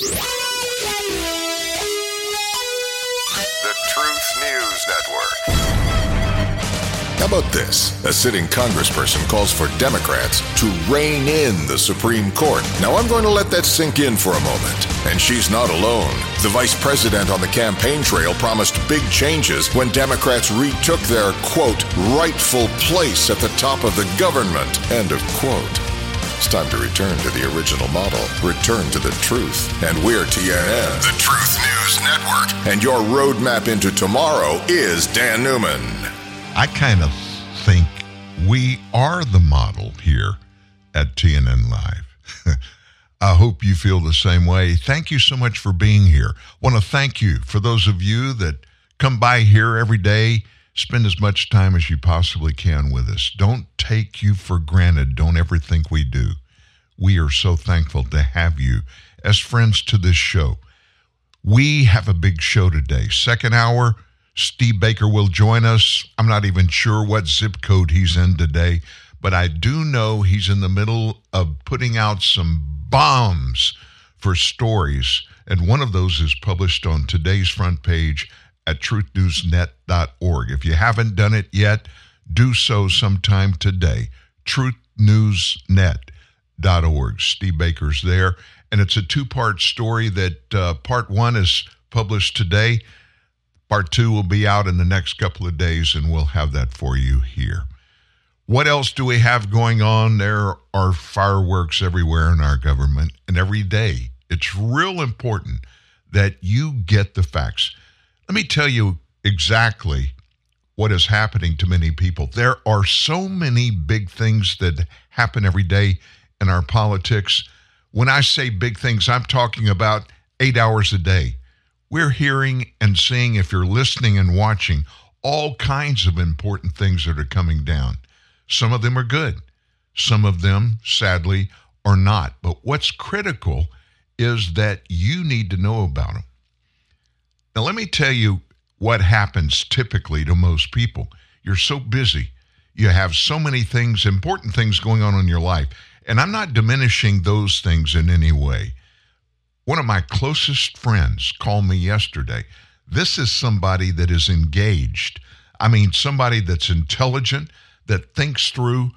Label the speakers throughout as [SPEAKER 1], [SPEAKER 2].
[SPEAKER 1] The Truth News Network.
[SPEAKER 2] How about this? A sitting congressperson calls for Democrats to rein in the Supreme Court. Now, I'm going to let that sink in for a moment. And she's not alone. The vice president on the campaign trail promised big changes when Democrats retook their, quote, rightful place at the top of the government, end of quote. It's time to return to the original model, return to the truth. And we're TNN, the Truth News Network. And your roadmap into tomorrow is Dan Newman.
[SPEAKER 3] I kind of think we are the model here at TNN Live. I hope you feel the same way. Thank you so much for being here. Want to thank you for those of you that come by here every day. Spend as much time as you possibly can with us. Don't take you for granted. Don't ever think we do. We are so thankful to have you as friends to this show. We have a big show today. Second hour, Steve Baker will join us. I'm not even sure what zip code he's in today, but I do know he's in the middle of putting out some bombs for stories. And one of those is published on today's front page at truthnewsnet.org. If you haven't done it yet, do so sometime today. Truthnewsnet.org. Steve Baker's there. And it's a two part story that uh, part one is published today. Part two will be out in the next couple of days, and we'll have that for you here. What else do we have going on? There are fireworks everywhere in our government, and every day. It's real important that you get the facts. Let me tell you exactly what is happening to many people. There are so many big things that happen every day in our politics. When I say big things, I'm talking about eight hours a day. We're hearing and seeing, if you're listening and watching, all kinds of important things that are coming down. Some of them are good, some of them, sadly, are not. But what's critical is that you need to know about them. Now, let me tell you what happens typically to most people. You're so busy, you have so many things, important things going on in your life. And I'm not diminishing those things in any way. One of my closest friends called me yesterday. This is somebody that is engaged. I mean, somebody that's intelligent, that thinks through,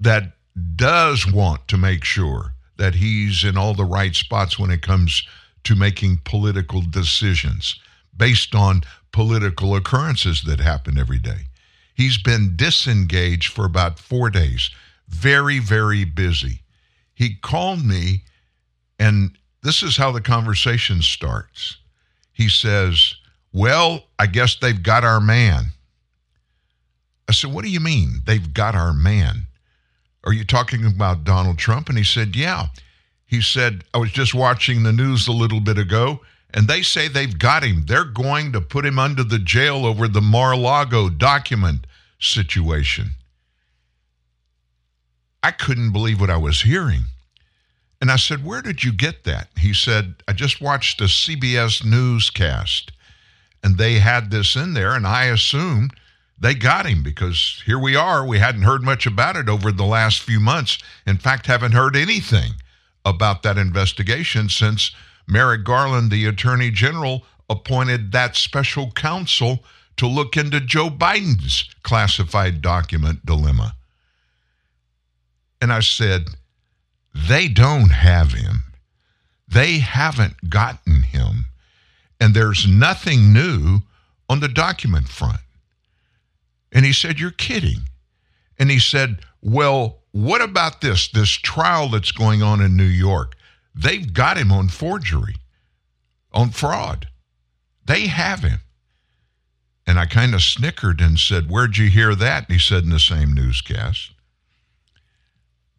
[SPEAKER 3] that does want to make sure that he's in all the right spots when it comes to making political decisions based on political occurrences that happen every day. He's been disengaged for about four days, very, very busy. He called me, and this is how the conversation starts. He says, Well, I guess they've got our man. I said, What do you mean they've got our man? Are you talking about Donald Trump? And he said, Yeah. He said, I was just watching the news a little bit ago, and they say they've got him. They're going to put him under the jail over the Mar Lago document situation. I couldn't believe what I was hearing. And I said, Where did you get that? He said, I just watched a CBS newscast and they had this in there, and I assumed they got him because here we are. We hadn't heard much about it over the last few months. In fact, haven't heard anything about that investigation since Merrick Garland, the Attorney General, appointed that special counsel to look into Joe Biden's classified document dilemma. And I said, they don't have him. They haven't gotten him. And there's nothing new on the document front. And he said, You're kidding. And he said, Well, what about this? This trial that's going on in New York. They've got him on forgery, on fraud. They have him. And I kind of snickered and said, Where'd you hear that? And he said, In the same newscast.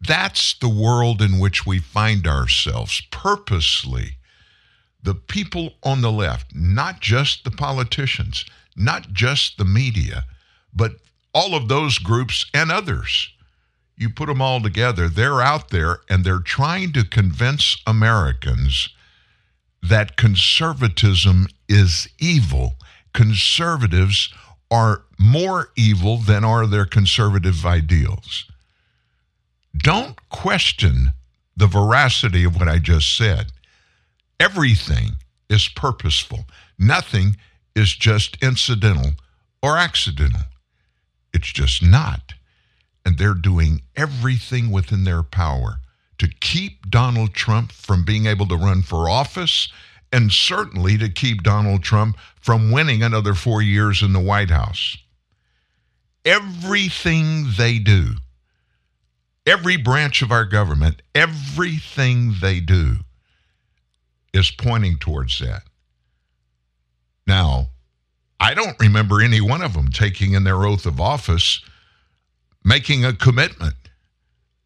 [SPEAKER 3] That's the world in which we find ourselves purposely. The people on the left, not just the politicians, not just the media, but all of those groups and others. You put them all together, they're out there and they're trying to convince Americans that conservatism is evil. Conservatives are more evil than are their conservative ideals. Don't question the veracity of what I just said. Everything is purposeful. Nothing is just incidental or accidental. It's just not. And they're doing everything within their power to keep Donald Trump from being able to run for office and certainly to keep Donald Trump from winning another four years in the White House. Everything they do, every branch of our government, everything they do is pointing towards that. Now, I don't remember any one of them taking in their oath of office, making a commitment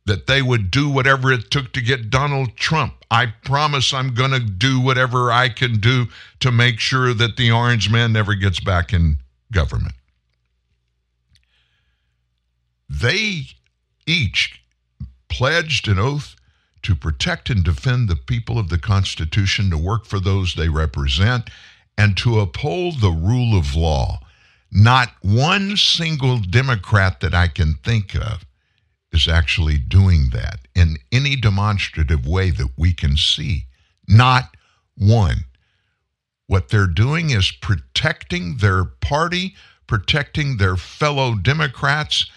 [SPEAKER 3] that they would do whatever it took to get Donald Trump. I promise I'm going to do whatever I can do to make sure that the orange man never gets back in government. They each pledged an oath to protect and defend the people of the Constitution, to work for those they represent, and to uphold the rule of law. Not one single Democrat that I can think of is actually doing that in any demonstrative way that we can see. Not one. What they're doing is protecting their party, protecting their fellow Democrats.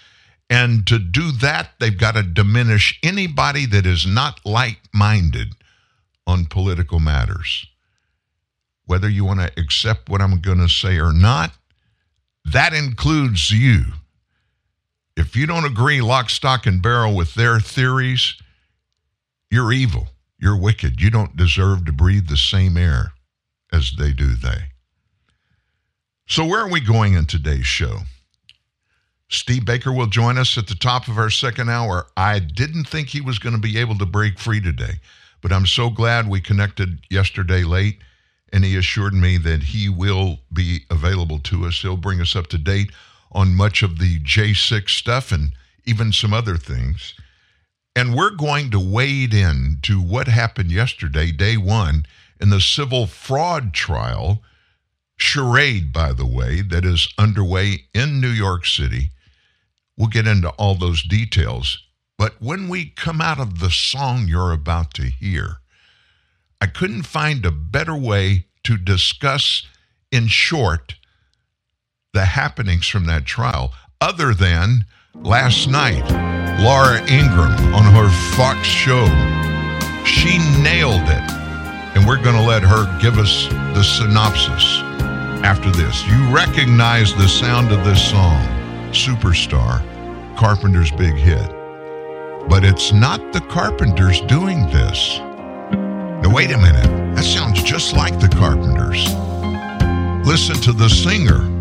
[SPEAKER 3] And to do that, they've got to diminish anybody that is not like minded on political matters. Whether you want to accept what I'm going to say or not, that includes you. If you don't agree lock, stock, and barrel with their theories, you're evil. You're wicked. You don't deserve to breathe the same air as they do they. So, where are we going in today's show? Steve Baker will join us at the top of our second hour. I didn't think he was going to be able to break free today, but I'm so glad we connected yesterday late and he assured me that he will be available to us. He'll bring us up to date on much of the J6 stuff and even some other things. And we're going to wade in to what happened yesterday, day one, in the civil fraud trial, charade, by the way, that is underway in New York City. We'll get into all those details. But when we come out of the song you're about to hear, I couldn't find a better way to discuss in short the happenings from that trial other than last night, Laura Ingraham on her Fox show. She nailed it. And we're going to let her give us the synopsis after this. You recognize the sound of this song, Superstar, Carpenter's big hit. But it's not the Carpenters doing this. Wait a minute. That sounds just like the Carpenters. Listen to the singer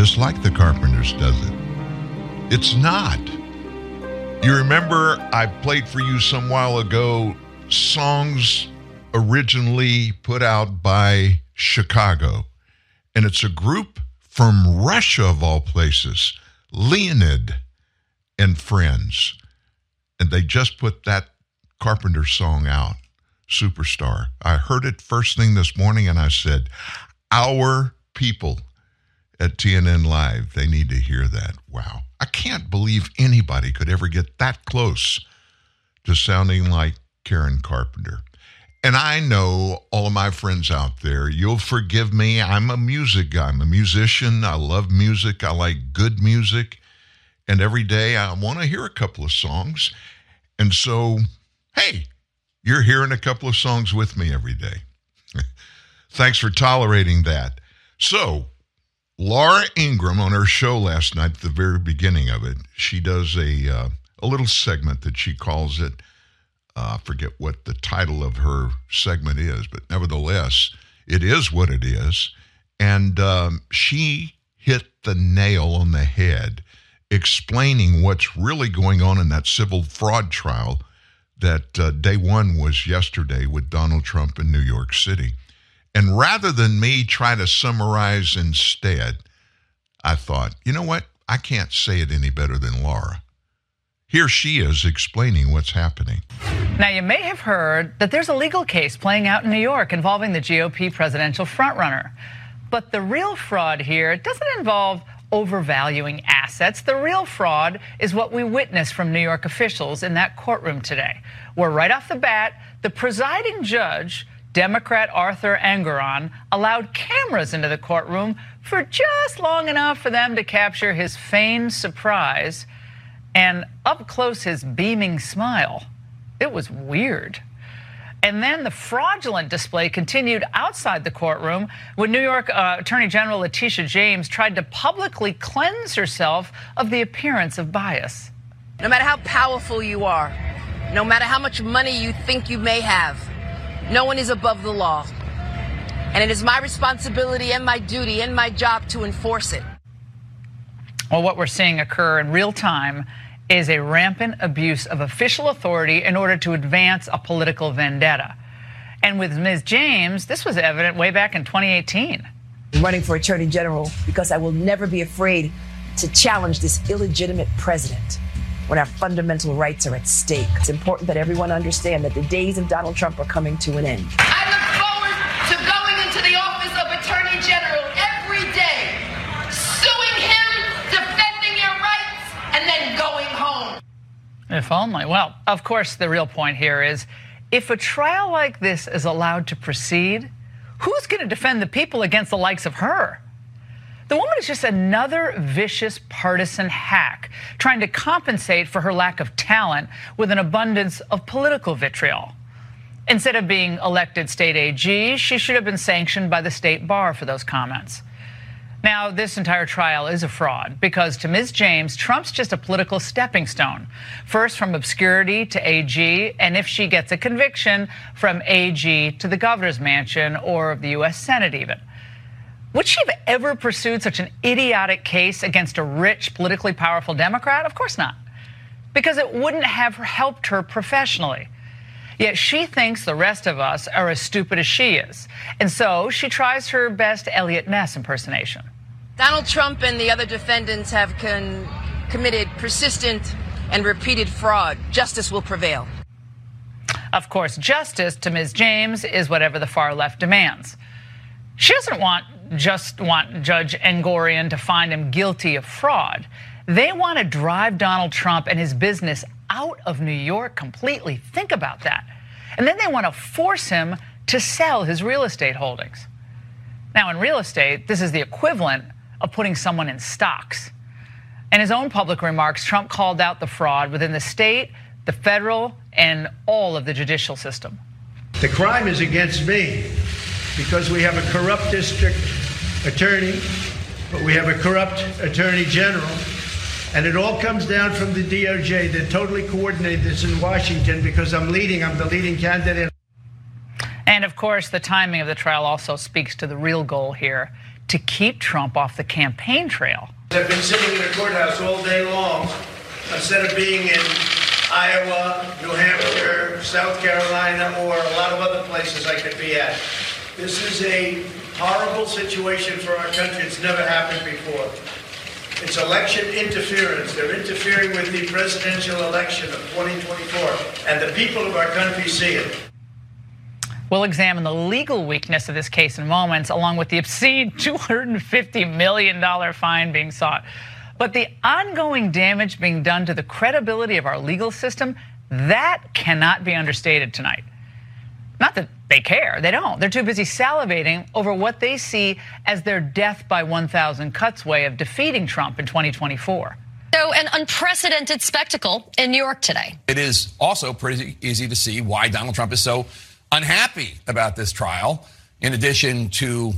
[SPEAKER 3] just like the Carpenters, does it? It's not. You remember I played for you some while ago songs originally put out by Chicago. And it's a group from Russia, of all places, Leonid and Friends. And they just put that Carpenter song out, Superstar. I heard it first thing this morning and I said, Our people at TNN Live, they need to hear that. Wow. I can't believe anybody could ever get that close to sounding like Karen Carpenter. And I know all of my friends out there, you'll forgive me. I'm a music guy. I'm a musician. I love music. I like good music. And every day I want to hear a couple of songs. And so, hey, you're hearing a couple of songs with me every day. Thanks for tolerating that. So, Laura Ingraham on her show last night, at the very beginning of it, she does a uh, a little segment that she calls it uh, forget what the title of her segment is, but nevertheless, it is what it is. And um, she hit the nail on the head, explaining what's really going on in that civil fraud trial that uh, day one was yesterday with Donald Trump in New York City. And rather than me try to summarize instead, I thought, you know what? I can't say it any better than Laura. Here she is explaining what's happening.
[SPEAKER 4] Now, you may have heard that there's a legal case playing out in New York involving the GOP presidential frontrunner. But the real fraud here doesn't involve overvaluing assets. The real fraud is what we witnessed from New York officials in that courtroom today, where right off the bat, the presiding judge, Democrat Arthur Engoron, allowed cameras into the courtroom for just long enough for them to capture his feigned surprise and up close his beaming smile. It was weird. And then the fraudulent display continued outside the courtroom when New York uh, Attorney General Letitia James tried to publicly cleanse herself of the appearance of bias.
[SPEAKER 5] No matter how powerful you are, no matter how much money you think you may have, no one is above the law. And it is my responsibility and my duty and my job to enforce it.
[SPEAKER 4] Well, what we're seeing occur in real time is a rampant abuse of official authority in order to advance a political vendetta. And with Ms. James, this was evident way back in 2018.
[SPEAKER 6] I'm running for Attorney General because I will never be afraid to challenge this illegitimate president when our fundamental rights are at stake. It's important that everyone understand that the days of Donald Trump are coming to an end.
[SPEAKER 5] I look forward to going into the office of Attorney General every day, suing him, defending your rights, and then going home.
[SPEAKER 4] If only. Well, of course, the real point here is if a trial like this is allowed to proceed, who's going to defend the people against the likes of her? The woman is just another vicious partisan hack, trying to compensate for her lack of talent with an abundance of political vitriol. Instead of being elected state AG, she should have been sanctioned by the state bar for those comments. Now, this entire trial is a fraud because to Ms. James, Trump's just a political stepping stone. First from obscurity to AG, and if she gets a conviction, from AG to the governor's mansion or the U.S. Senate, even. Would she have ever pursued such an idiotic case against a rich, politically powerful Democrat? Of course not, because it wouldn't have helped her professionally. Yet she thinks the rest of us are as stupid as she is. And so she tries her best Eliot Ness impersonation.
[SPEAKER 5] Donald Trump and the other defendants have con- committed persistent and repeated fraud. Justice will prevail.
[SPEAKER 4] Of course, justice to Ms. James is whatever the far left demands. She doesn't want just want Judge Engoron to find him guilty of fraud. They want to drive Donald Trump and his business out of New York completely. Think about that. And then they want to force him to sell his real estate holdings. Now, in real estate, this is the equivalent of putting someone in stocks. In his own public remarks, Trump called out the fraud within the state, the federal, and all of the judicial system.
[SPEAKER 7] The crime is against me because we have a corrupt district attorney, but we have a corrupt attorney general and it all comes down from the DOJ. They're totally coordinated this in Washington because I'm leading, I'm the leading candidate.
[SPEAKER 4] And of course, the timing of the trial also speaks to the real goal here to keep Trump off the campaign trail.
[SPEAKER 7] I've been sitting in the courthouse all day long instead of being in Iowa, New Hampshire, South Carolina, or a lot of other places I could be at. This is a horrible situation for our country. It's never happened before. It's election interference. They're interfering with the presidential election of 2024, and the people of our country see it.
[SPEAKER 4] We'll examine the legal weakness of this case in moments, along with the obscene $250 million fine being sought. But the ongoing damage being done to the credibility of our legal system, that cannot be understated tonight. Not that they care, they don't. They're too busy salivating over what they see as their death by 1,000 cuts way of defeating Trump in 2024.
[SPEAKER 8] So, an unprecedented spectacle in New York today.
[SPEAKER 9] It is also pretty easy to see why Donald Trump is so unhappy about this trial. In addition to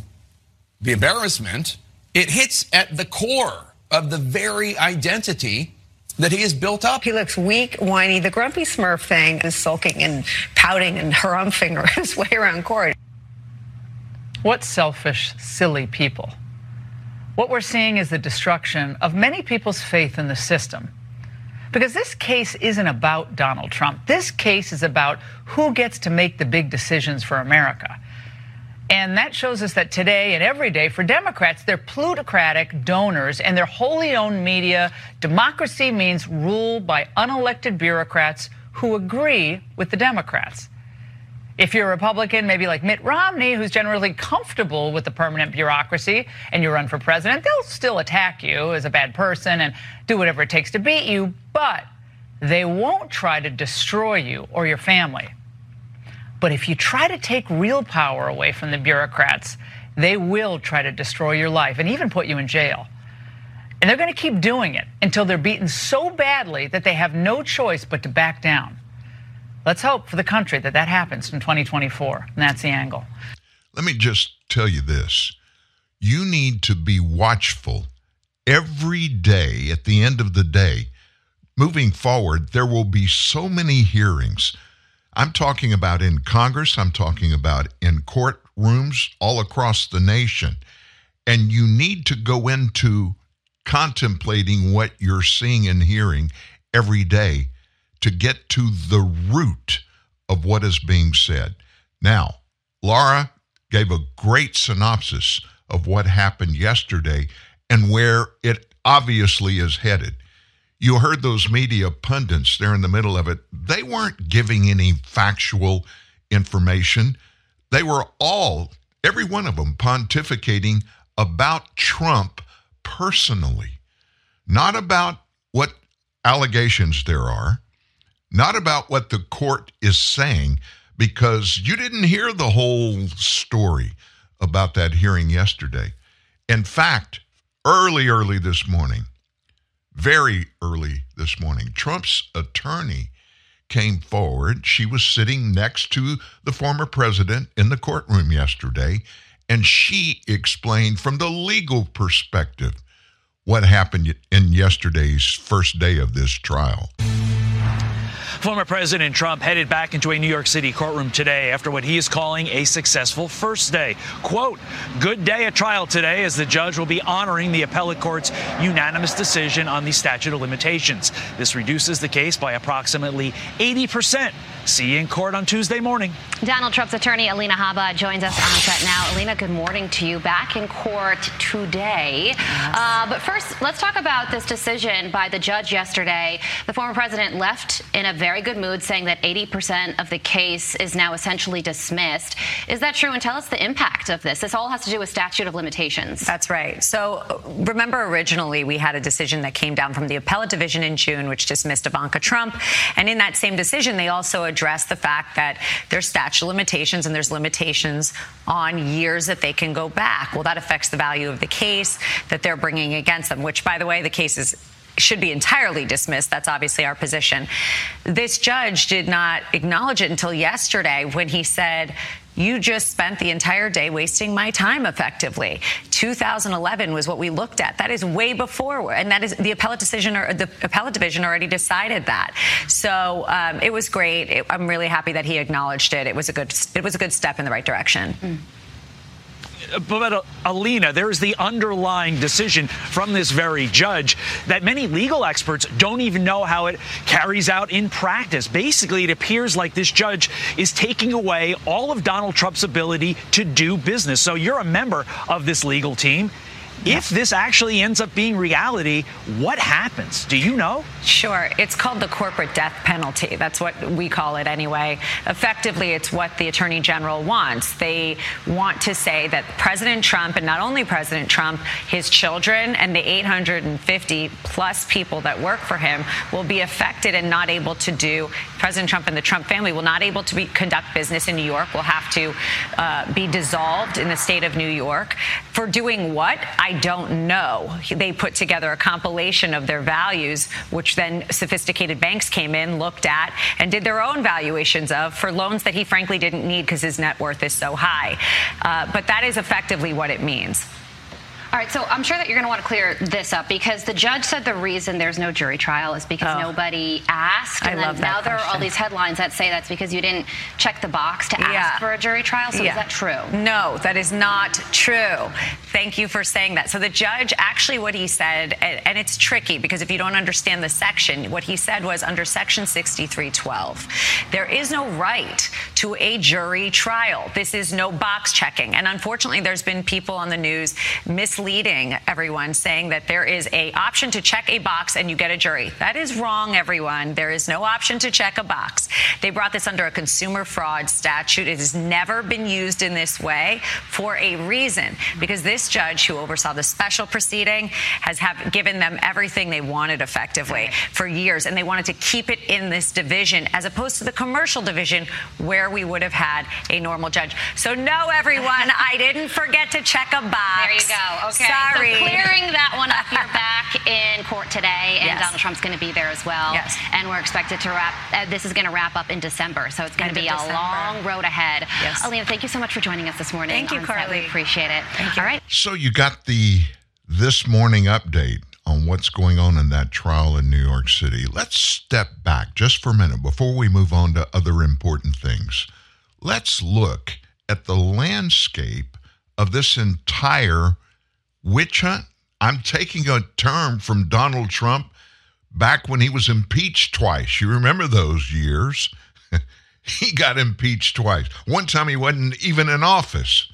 [SPEAKER 9] the embarrassment, it hits at the core of the very identity that he has built up.
[SPEAKER 10] He looks weak, whiny. The grumpy smurf thing is sulking and pouting and harumphing his way around court.
[SPEAKER 4] What selfish, silly people. What we're seeing is the destruction of many people's faith in the system. Because this case isn't about Donald Trump. This case is about who gets to make the big decisions for America. And that shows us that today and every day for Democrats, they're plutocratic donors and their wholly owned media. Democracy means rule by unelected bureaucrats who agree with the Democrats. If you're a Republican, maybe like Mitt Romney, who's generally comfortable with the permanent bureaucracy, and you run for president, they'll still attack you as a bad person and do whatever it takes to beat you, but they won't try to destroy you or your family. But if you try to take real power away from the bureaucrats, they will try to destroy your life and even put you in jail. And they're going to keep doing it until they're beaten so badly that they have no choice but to back down. Let's hope for the country that that happens in 2024. And that's the angle.
[SPEAKER 3] Let me just tell you this you need to be watchful every day at the end of the day. Moving forward, there will be so many hearings I'm talking about in Congress, I'm talking about in courtrooms all across the nation. And you need to go into contemplating what you're seeing and hearing every day to get to the root of what is being said. Now, Laura gave a great synopsis of what happened yesterday and where it obviously is headed you heard those media pundits there in the middle of it. They weren't giving any factual information. They were all, every one of them, pontificating about Trump personally, not about what allegations there are, not about what the court is saying, because you didn't hear the whole story about that hearing yesterday. In fact, early, early this morning, very early this morning. Trump's attorney came forward. She was sitting next to the former president in the courtroom yesterday, and she explained from the legal perspective what happened in yesterday's first day of this trial.
[SPEAKER 11] Former President Trump headed back into a New York City courtroom today after what he is calling a successful first day. Quote, good day at trial today as the judge will be honoring the appellate court's unanimous decision on the statute of limitations. This reduces the case by approximately 80%. See you in court on Tuesday morning.
[SPEAKER 12] Donald Trump's attorney, Alina Habba, joins us on set now. Alina, good morning to you. Back in court today. Yes. Uh, but first, let's talk about this decision by the judge yesterday. The former president left in a very good mood, saying that 80% of the case is now essentially dismissed. Is that true? And tell us the impact of this. This all has to do with statute of limitations.
[SPEAKER 13] That's right. So remember, originally we had a decision that came down from the appellate division in June, which dismissed Ivanka Trump. And in that same decision, they also address the fact that there's statute limitations and there's limitations on years that they can go back. Well, that affects the value of the case that they're bringing against them, which, by the way, the case is should be entirely dismissed. That's obviously our position. This judge did not acknowledge it until yesterday when he said, you just spent the entire day wasting my time effectively. 2011 was what we looked at. That is way before, and that is the appellate decision or the appellate division already decided that. So um, it was great. It, I'm really happy that he acknowledged it. It was a good. It was a good step in the right direction. Mm
[SPEAKER 11] but uh, Alina, there is the underlying decision from this very judge that many legal experts don't even know how it carries out in practice. Basically, it appears like this judge is taking away all of Donald Trump's ability to do business. So you're a member of this legal team. If this actually ends up being reality, what happens? Do you know?
[SPEAKER 13] Sure. It's called the corporate death penalty. That's what we call it anyway. Effectively, it's what the attorney general wants. They want to say that President Trump, and not only President Trump, his children and the 850 plus people that work for him will be affected and not able to do. President Trump and the Trump family will not able to be, conduct business in New York. Will have to uh, be dissolved in the state of New York for doing what? I I don't know. They put together a compilation of their values, which then sophisticated banks came in, looked at, and did their own valuations of for loans that he frankly didn't need because his net worth is so high. Uh, but that is effectively what it means.
[SPEAKER 12] All right, so I'm sure that you're going to want to clear this up because the judge said the reason there's no jury trial is because oh. nobody asked.
[SPEAKER 13] And I love that
[SPEAKER 12] now
[SPEAKER 13] question.
[SPEAKER 12] there are all these headlines that say that's because you didn't check the box to ask yeah. for a jury trial. So yeah. is that true?
[SPEAKER 13] No, that is not true. Thank you for saying that. So the judge actually what he said, and it's tricky because if you don't understand the section, what he said was under section 6312, there is no right to a jury trial. This is no box checking. And unfortunately, there's been people on the news misleading misleading everyone, saying that there is a option to check a box and you get a jury. That is wrong, everyone. There is no option to check a box. They brought this under a consumer fraud statute. It has never been used in this way for a reason, because this judge who oversaw the special proceeding has have given them everything they wanted effectively for years, and they wanted to keep it in this division as opposed to the commercial division where we would have had a normal judge. So no, everyone, I didn't forget to check a box.
[SPEAKER 12] There you go. Okay.
[SPEAKER 13] Sorry.
[SPEAKER 12] So clearing that one up, you're back in court today, and yes. Donald Trump's going to be there as well.
[SPEAKER 13] Yes.
[SPEAKER 12] And we're expected to wrap. Uh, this is going to wrap up in December, so it's going to be a long road ahead.
[SPEAKER 13] Yes.
[SPEAKER 12] Alina, thank you so much for joining us this morning.
[SPEAKER 13] Thank you, Carly.
[SPEAKER 12] We appreciate it.
[SPEAKER 13] Thank you.
[SPEAKER 12] All right.
[SPEAKER 3] So you got the this morning update on what's going on in that trial in New York City. Let's step back just for a minute before we move on to other important things. Let's look at the landscape of this entire witch hunt. I'm taking a term from Donald Trump back when he was impeached twice. You remember those years? he got impeached twice. One time he wasn't even in office.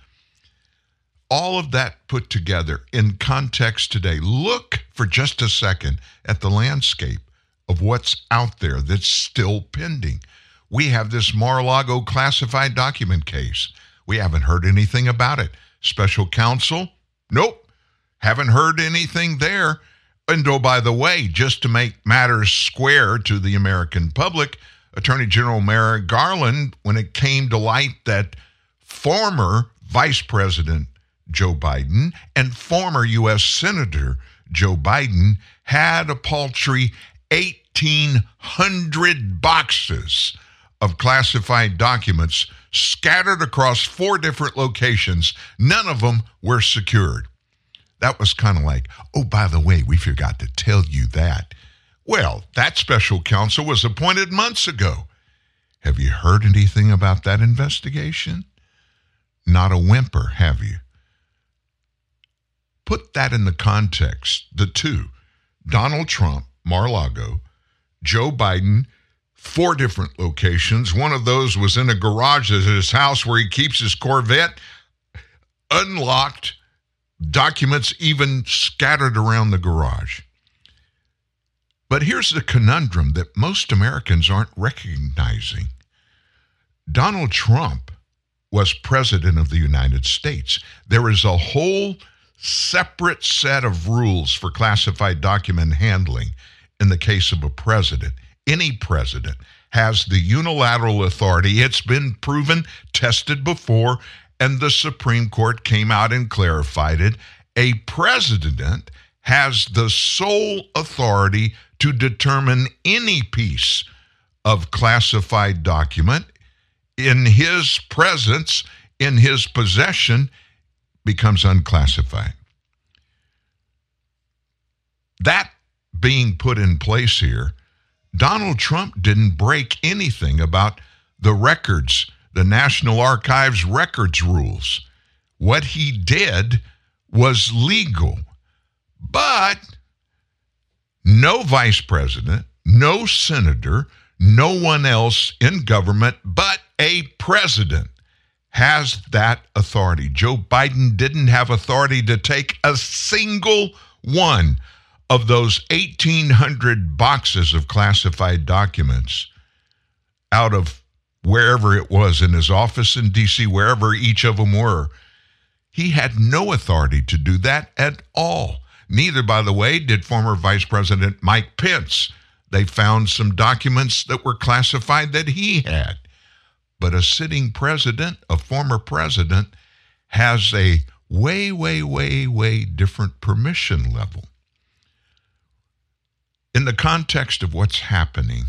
[SPEAKER 3] All of that put together in context today. Look for just a second at the landscape of what's out there that's still pending. We have this Mar a Lago classified document case. We haven't heard anything about it. Special counsel? Nope. Haven't heard anything there. And oh, by the way, just to make matters square to the American public, Attorney General Merrick Garland, when it came to light that former Vice President Joe Biden and former U.S. Senator Joe Biden had a paltry 1,800 boxes of classified documents scattered across four different locations. None of them were secured. That was kind of like, oh, by the way, we forgot to tell you that. Well, that special counsel was appointed months ago. Have you heard anything about that investigation? Not a whimper, have you? Put that in the context. The two Donald Trump, Mar a Lago, Joe Biden, four different locations. One of those was in a garage at his house where he keeps his Corvette, unlocked documents even scattered around the garage. But here's the conundrum that most Americans aren't recognizing Donald Trump was president of the United States. There is a whole separate set of rules for classified document handling in the case of a president. Any president has the unilateral authority. It's been proven, tested before, and the Supreme Court came out and clarified it. A president has the sole authority to determine any piece of classified document in his presence, in his possession, becomes unclassified. That being put in place here, Donald Trump didn't break anything about the records, the National Archives records rules. What he did was legal. But no vice president, no senator, no one else in government but a president has that authority. Joe Biden didn't have authority to take a single one of those 1,800 boxes of classified documents out of wherever it was in his office in D.C., wherever each of them were. He had no authority to do that at all. Neither, by the way, did former Vice President Mike Pence. They found some documents that were classified that he had. But a sitting president, a former president, has a way, way, way, way different permission level. In the context of what's happening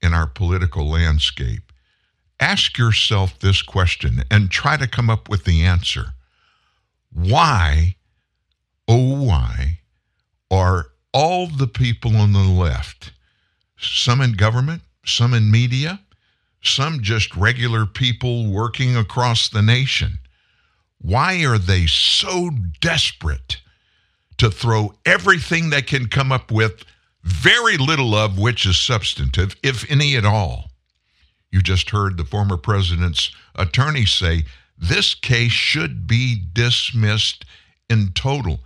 [SPEAKER 3] in our political landscape, ask yourself this question and try to come up with the answer. Why, oh, why are all the people on the left, some in government, some in media, some just regular people working across the nation, why are they so desperate to throw everything they can come up with, very little of which is substantive, if any at all? You just heard the former president's attorney say this case should be dismissed in total.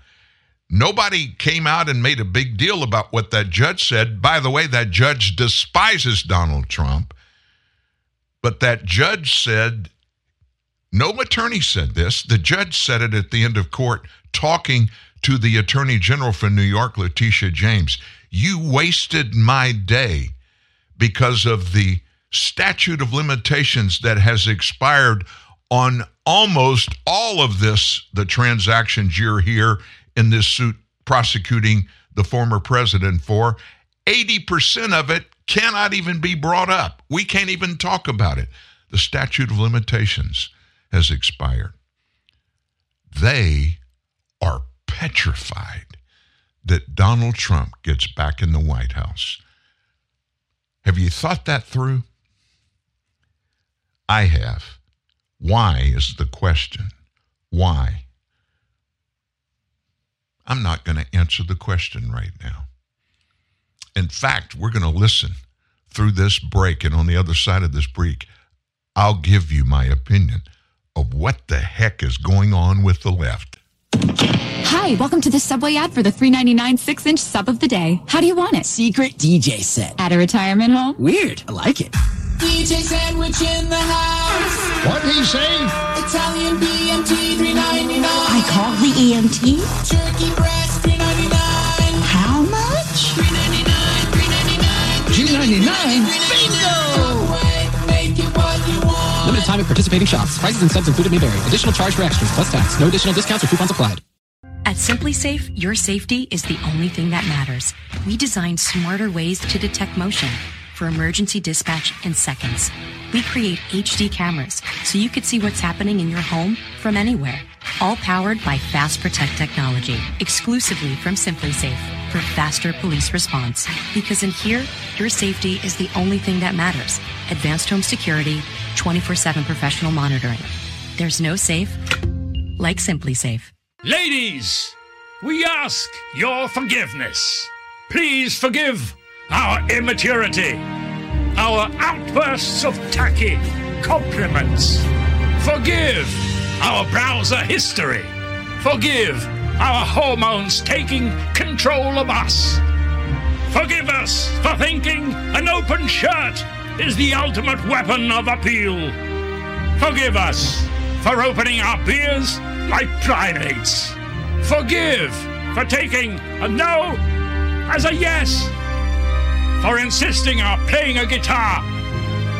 [SPEAKER 3] Nobody came out and made a big deal about what that judge said. By the way, that judge despises Donald Trump. But that judge said, no attorney said this. The judge said it at the end of court, talking to the attorney general for New York, Letitia James. You wasted my day because of the statute of limitations that has expired on almost all of this, the transactions you're here in this suit prosecuting the former president for. 80% of it cannot even be brought up. We can't even talk about it. The statute of limitations has expired. They are petrified that Donald Trump gets back in the White House. Have you thought that through? I have. Why is the question? Why? I'm not going to answer the question right now. In fact, we're going to listen through this break, and on the other side of this break, I'll give you my opinion of what the heck is going on with the left.
[SPEAKER 14] Hi, welcome to the Subway ad for the $3.99 six inch sub of the day. How do you want it?
[SPEAKER 15] Secret DJ set.
[SPEAKER 14] At a retirement home?
[SPEAKER 15] Weird. I like it.
[SPEAKER 16] DJ sandwich in the house.
[SPEAKER 17] What he say?
[SPEAKER 16] Italian BMT three ninety nine.
[SPEAKER 18] I call the EMT.
[SPEAKER 16] Turkey breast three ninety nine.
[SPEAKER 18] How much?
[SPEAKER 16] Three ninety nine. Three ninety nine.
[SPEAKER 17] Two ninety nine.
[SPEAKER 16] Bingo! Make it what you want.
[SPEAKER 19] Limited time at participating shops. Prices and subs included may vary. Additional charge for extras plus tax. No additional discounts or coupons applied.
[SPEAKER 20] At SimpliSafe, your safety is the only thing that matters. We design smarter ways to detect motion for emergency dispatch in seconds. We create HD cameras so you could see what's happening in your home from anywhere. All powered by Fast Protect technology, exclusively from SimpliSafe for faster police response. Because in here, your safety is the only thing that matters. Advanced home security, 24 7 professional monitoring. There's no safe like SimpliSafe.
[SPEAKER 21] Ladies, we ask your forgiveness. Please forgive our immaturity, our outbursts of tacky compliments. Forgive our browser history. Forgive our hormones taking control of us. Forgive us for thinking an open shirt is the ultimate weapon of appeal. Forgive us for opening our beers like primates. Forgive for taking a no as a yes. For insisting on playing a guitar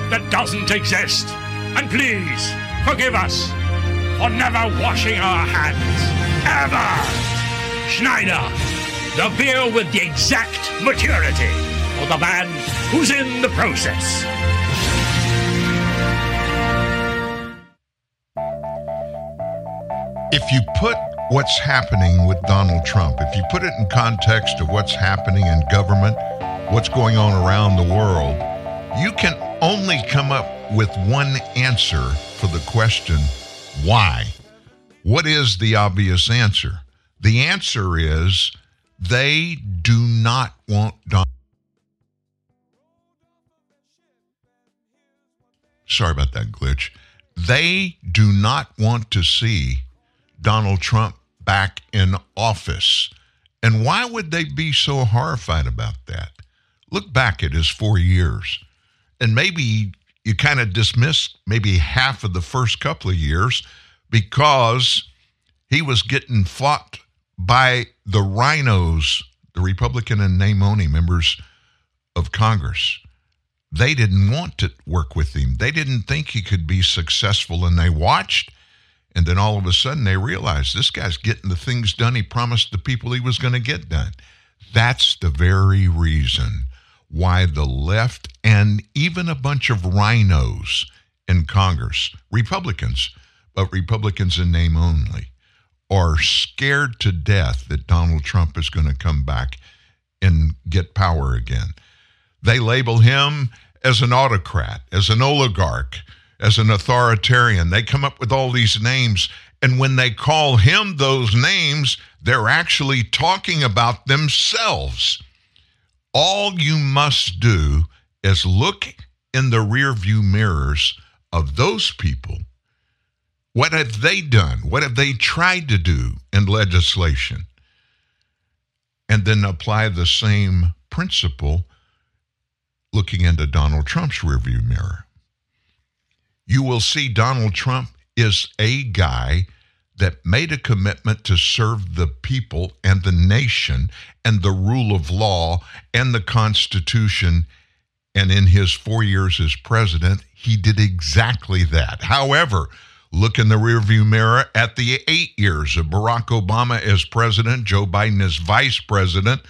[SPEAKER 21] that doesn't exist. And please forgive us for never washing our hands. Ever. Schneider. the beer with the exact maturity for the man who's in the process.
[SPEAKER 3] If you put what's happening with Donald Trump, if you put it in context of what's happening in government, what's going on around the world, you can only come up with one answer for the question, why? What is the obvious answer? The answer is they do not want Donald. Sorry about that glitch. They do not want to see Donald Trump back in office. And why would they be so horrified about that? Look back at his four years, and maybe you kind of dismiss maybe half of the first couple of years because he was getting fought by the RINOs, the Republican and name only members of Congress. They didn't want to work with him. They didn't think he could be successful, and they watched and then all of a sudden they realized this guy's getting the things done he promised the people he was going to get done. That's the very reason why the left and even a bunch of RINOs in Congress, Republicans, but Republicans in name only, are scared to death that Donald Trump is going to come back and get power again. They label him as an autocrat, as an oligarch, as an authoritarian. They come up with all these names. And when they call him those names, they're actually talking about themselves. All you must do is look in the rearview mirrors of those people. What have they done? What have they tried to do in legislation? And then apply the same principle looking into Donald Trump's rearview mirror you will see Donald Trump is a guy that made a commitment to serve the people and the nation and the rule of law and the Constitution. And in his four years as president, he did exactly that. However, look in the rearview mirror at the eight years of Barack Obama as president, Joe Biden as vice president.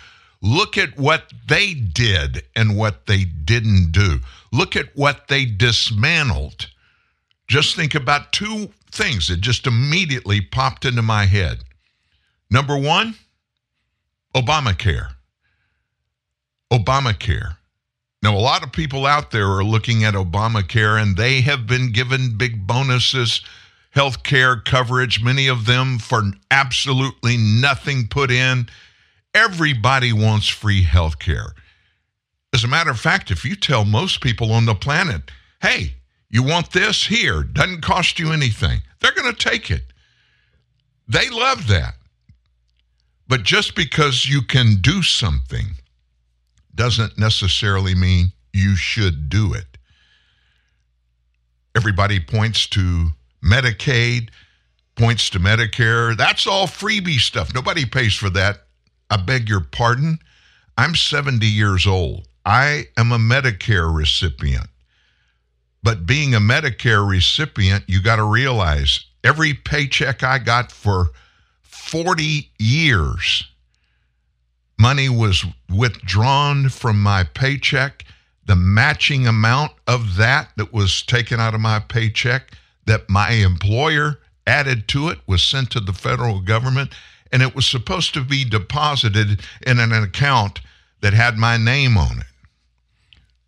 [SPEAKER 3] Look at what they did and what they didn't do. Look at what they dismantled just think about two things that just immediately popped into my head. Number one, Obamacare. Obamacare. Now, a lot of people out there are looking at Obamacare and they have been given big bonuses, health care coverage, many of them for absolutely nothing put in. Everybody wants free health care. As a matter of fact, if you tell most people on the planet, hey, you want this? Here. Doesn't cost you anything. They're going to take it. They love that. But just because you can do something doesn't necessarily mean you should do it. Everybody points to Medicaid, points to Medicare. That's all freebie stuff. Nobody pays for that. I beg your pardon. I'm 70 years old. I am a Medicare recipient. But being a Medicare recipient, you got to realize every paycheck I got for 40 years, money was withdrawn from my paycheck. The matching amount of that that was taken out of my paycheck that my employer added to it was sent to the federal government and it was supposed to be deposited in an account that had my name on it.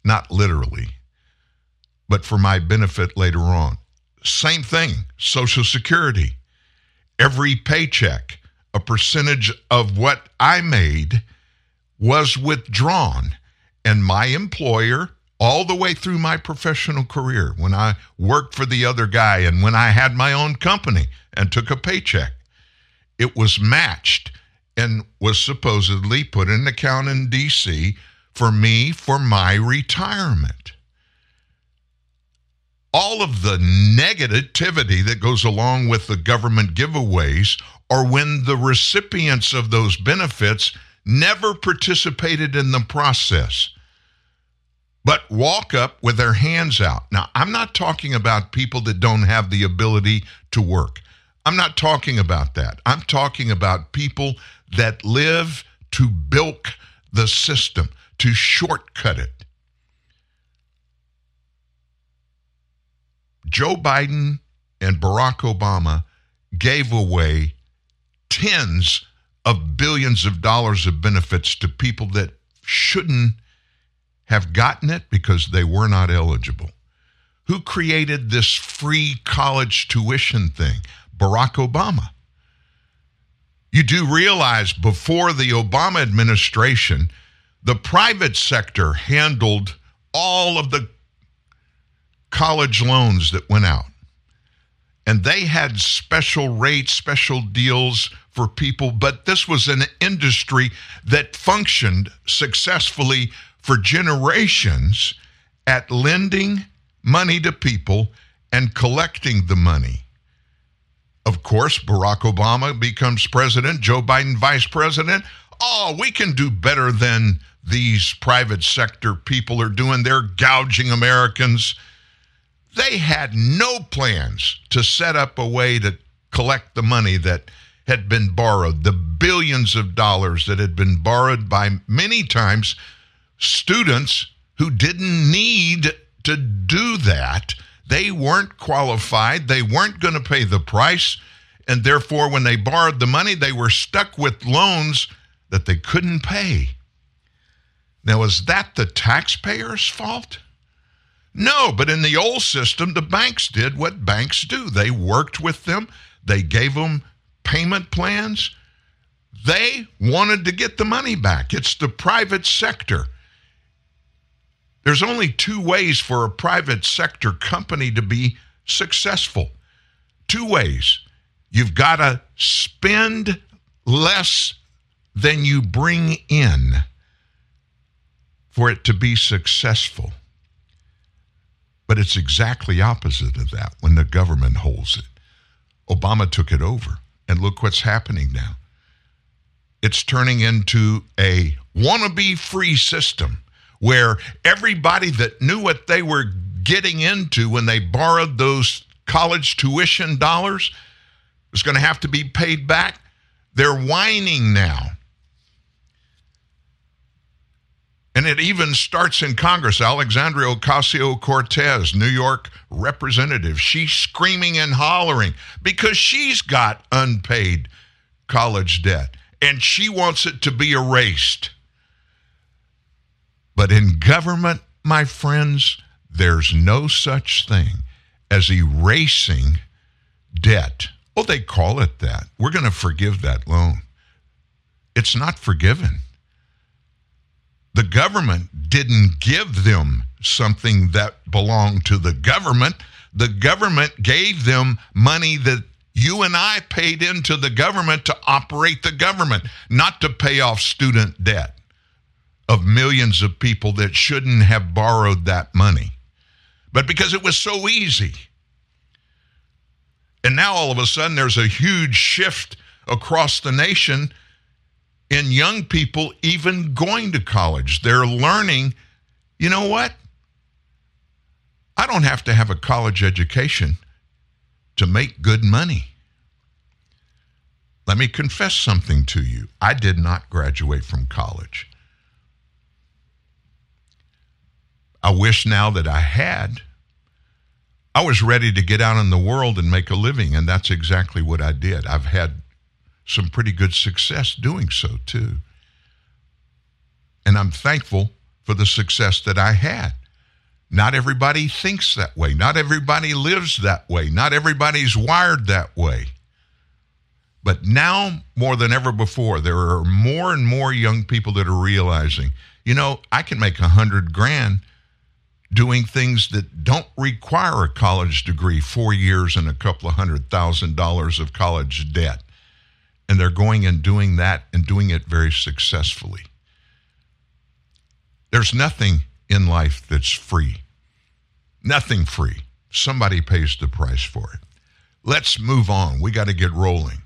[SPEAKER 3] Not literally but for my benefit later on. Same thing, Social Security. Every paycheck, a percentage of what I made was withdrawn. And my employer, all the way through my professional career, when I worked for the other guy and when I had my own company and took a paycheck, it was matched and was supposedly put in account in DC for me for my retirement all of the negativity that goes along with the government giveaways or when the recipients of those benefits never participated in the process but walk up with their hands out. Now, I'm not talking about people that don't have the ability to work. I'm not talking about that. I'm talking about people that live to bilk the system, to shortcut it. Joe Biden and Barack Obama gave away tens of billions of dollars of benefits to people that shouldn't have gotten it because they were not eligible. Who created this free college tuition thing? Barack Obama. You do realize before the Obama administration, the private sector handled all of the college loans that went out. And they had special rates, special deals for people, but this was an industry that functioned successfully for generations at lending money to people and collecting the money. Of course, Barack Obama becomes president, Joe Biden vice president. Oh, we can do better than these private sector people are doing. They're gouging Americans. They had no plans to set up a way to collect the money that had been borrowed, the billions of dollars that had been borrowed by many times students who didn't need to do that. They weren't qualified, they weren't going to pay the price, and therefore, when they borrowed the money, they were stuck with loans that they couldn't pay. Now, is that the taxpayers' fault? No, but in the old system, the banks did what banks do. They worked with them, they gave them payment plans. They wanted to get the money back. It's the private sector. There's only two ways for a private sector company to be successful. Two ways. You've got to spend less than you bring in for it to be successful. But it's exactly opposite of that when the government holds it. Obama took it over, and look what's happening now. It's turning into a wannabe free system where everybody that knew what they were getting into when they borrowed those college tuition dollars was going to have to be paid back. They're whining now. And it even starts in Congress. Alexandria Ocasio Cortez, New York representative, she's screaming and hollering because she's got unpaid college debt and she wants it to be erased. But in government, my friends, there's no such thing as erasing debt. Oh, they call it that. We're going to forgive that loan. It's not forgiven. The government didn't give them something that belonged to the government. The government gave them money that you and I paid into the government to operate the government, not to pay off student debt of millions of people that shouldn't have borrowed that money. But because it was so easy. And now all of a sudden there's a huge shift across the nation in young people even going to college. They're learning, you know what? I don't have to have a college education to make good money. Let me confess something to you. I did not graduate from college. I wish now that I had. I was ready to get out in the world and make a living, and that's exactly what I did. I've had some pretty good success doing so too. And I'm thankful for the success that I had. Not everybody thinks that way. Not everybody lives that way. Not everybody's wired that way. But now, more than ever before, there are more and more young people that are realizing, you know, I can make a hundred grand doing things that don't require a college degree, four years and a couple of hundred thousand dollars of college debt. And they're going and doing that and doing it very successfully. There's nothing in life that's free. Nothing free. Somebody pays the price for it. Let's move on. We got to get rolling.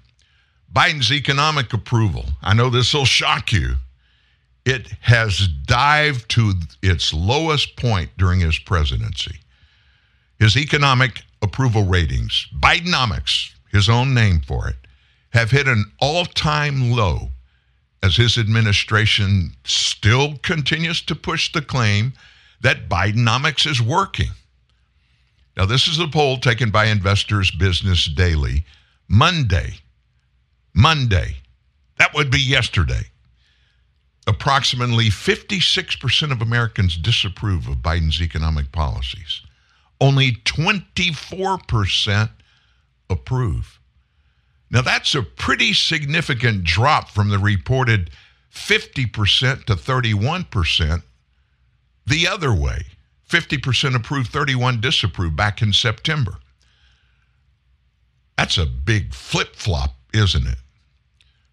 [SPEAKER 3] Biden's economic approval. I know this will shock you it has dived to its lowest point during his presidency. His economic approval ratings, Bidenomics, his own name for it, have hit an all time low as his administration still continues to push the claim that Bidenomics is working. Now, this is a poll taken by Investors Business Daily Monday. Monday. That would be yesterday. Approximately 56% of Americans disapprove of Biden's economic policies. Only 24% approve. Now, that's a pretty significant drop from the reported 50% to 31% the other way. 50% approved, 31 disapproved back in September. That's a big flip flop, isn't it?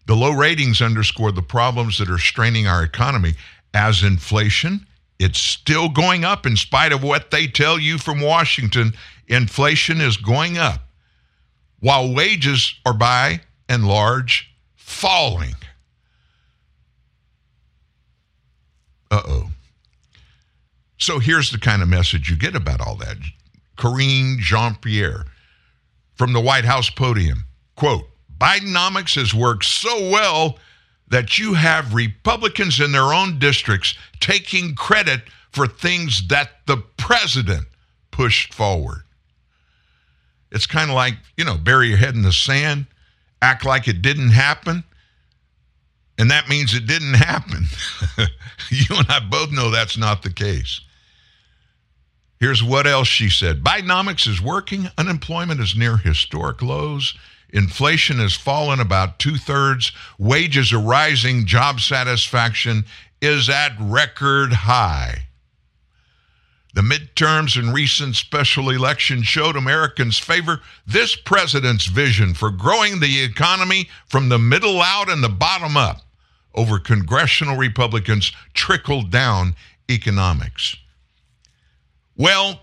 [SPEAKER 3] The low ratings underscore the problems that are straining our economy as inflation. It's still going up in spite of what they tell you from Washington. Inflation is going up while wages are by and large falling. Uh oh. So here's the kind of message you get about all that. Karine Jean Pierre from the White House podium quote, Bidenomics has worked so well that you have Republicans in their own districts taking credit for things that the president pushed forward. It's kind of like, you know, bury your head in the sand, act like it didn't happen, and that means it didn't happen. you and I both know that's not the case. Here's what else she said Bidenomics is working, unemployment is near historic lows. Inflation has fallen about two thirds. Wages are rising. Job satisfaction is at record high. The midterms and recent special elections showed Americans favor this president's vision for growing the economy from the middle out and the bottom up over congressional Republicans' trickle down economics. Well,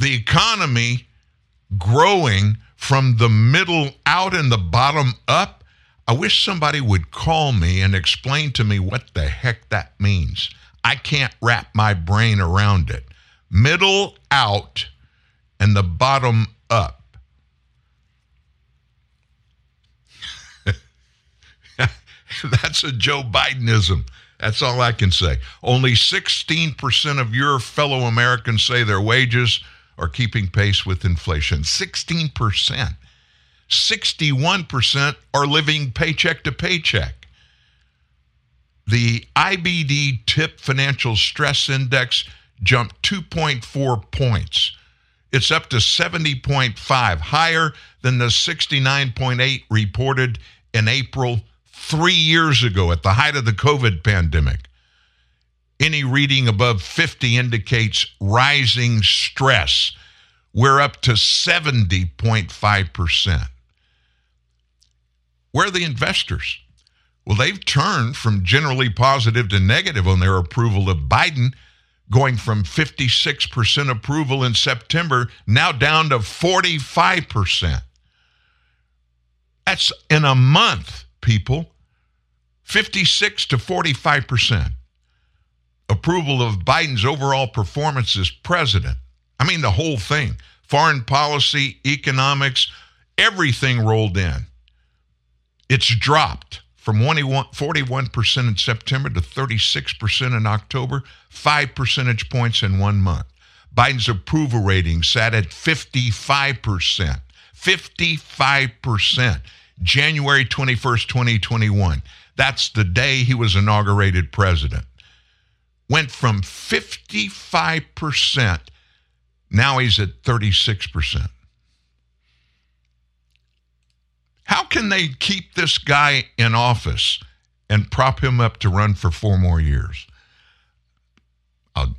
[SPEAKER 3] the economy growing from the middle out and the bottom up. I wish somebody would call me and explain to me what the heck that means. I can't wrap my brain around it. Middle out and the bottom up. That's a Joe Bidenism. That's all I can say. Only 16% of your fellow Americans say their wages are keeping pace with inflation. 16%. 61% are living paycheck to paycheck. The IBD TIPP Financial Stress Index jumped 2.4 points. It's up to 70.5, higher than the 69.8 reported in April three years ago at the height of the COVID pandemic. Any reading above 50 indicates rising stress. We're up to 70.5%. Where are the investors? Well, they've turned from generally positive to negative on their approval of Biden, going from 56% approval in September now down to 45%. That's in a month, people. 56 to 45% approval of Biden's overall performance as president. I mean, the whole thing foreign policy, economics, everything rolled in. It's dropped from 41% in September to 36% in October, five percentage points in one month. Biden's approval rating sat at 55%. 55%. January 21st, 2021. That's the day he was inaugurated president went from 55%, now he's at 36%. How can they keep this guy in office and prop him up to run for four more years?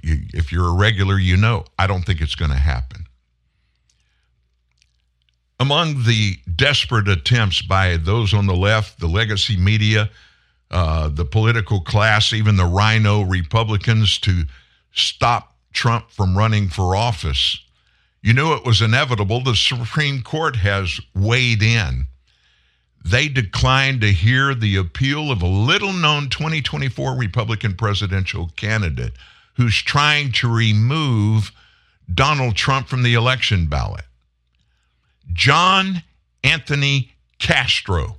[SPEAKER 3] You, if you're a regular, you know, I don't think it's going to happen. Among the desperate attempts by those on the left, the legacy media, uh, the political class, even the RINO Republicans, to stop Trump from running for office. You knew it was inevitable. The Supreme Court has weighed in. They declined to hear the appeal of a little known 2024 Republican presidential candidate who's trying to remove Donald Trump from the election ballot. John Anthony Castro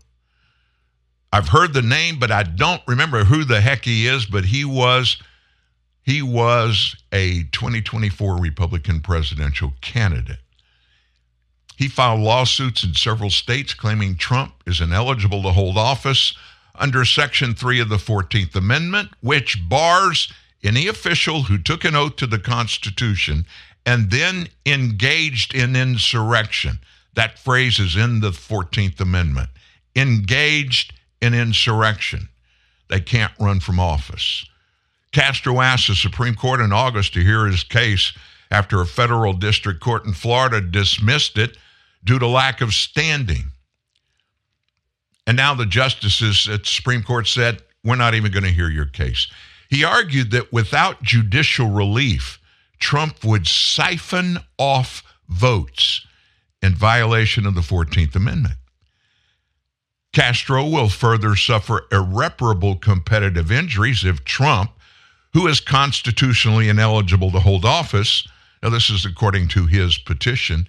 [SPEAKER 3] I've heard the name, but I don't remember who the heck he is, but he was he was a 2024 Republican presidential candidate. He filed lawsuits in several states claiming Trump is ineligible to hold office under Section 3 of the 14th Amendment, which bars any official who took an oath to the Constitution and then engaged in insurrection. That phrase is in the 14th Amendment. Engaged in insurrection. They can't run from office. Castro asked the Supreme Court in August to hear his case after a federal district court in Florida dismissed it due to lack of standing. And now the justices at the Supreme Court said, We're not even going to hear your case. He argued that without judicial relief, Trump would siphon off votes in violation of the 14th Amendment. Castro will further suffer irreparable competitive injuries if Trump who is constitutionally ineligible to hold office, now this is according to his petition,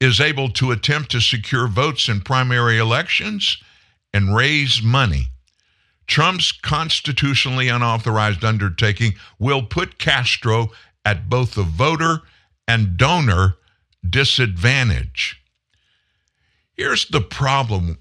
[SPEAKER 3] is able to attempt to secure votes in primary elections and raise money. Trump's constitutionally unauthorized undertaking will put Castro at both the voter and donor disadvantage. Here's the problem.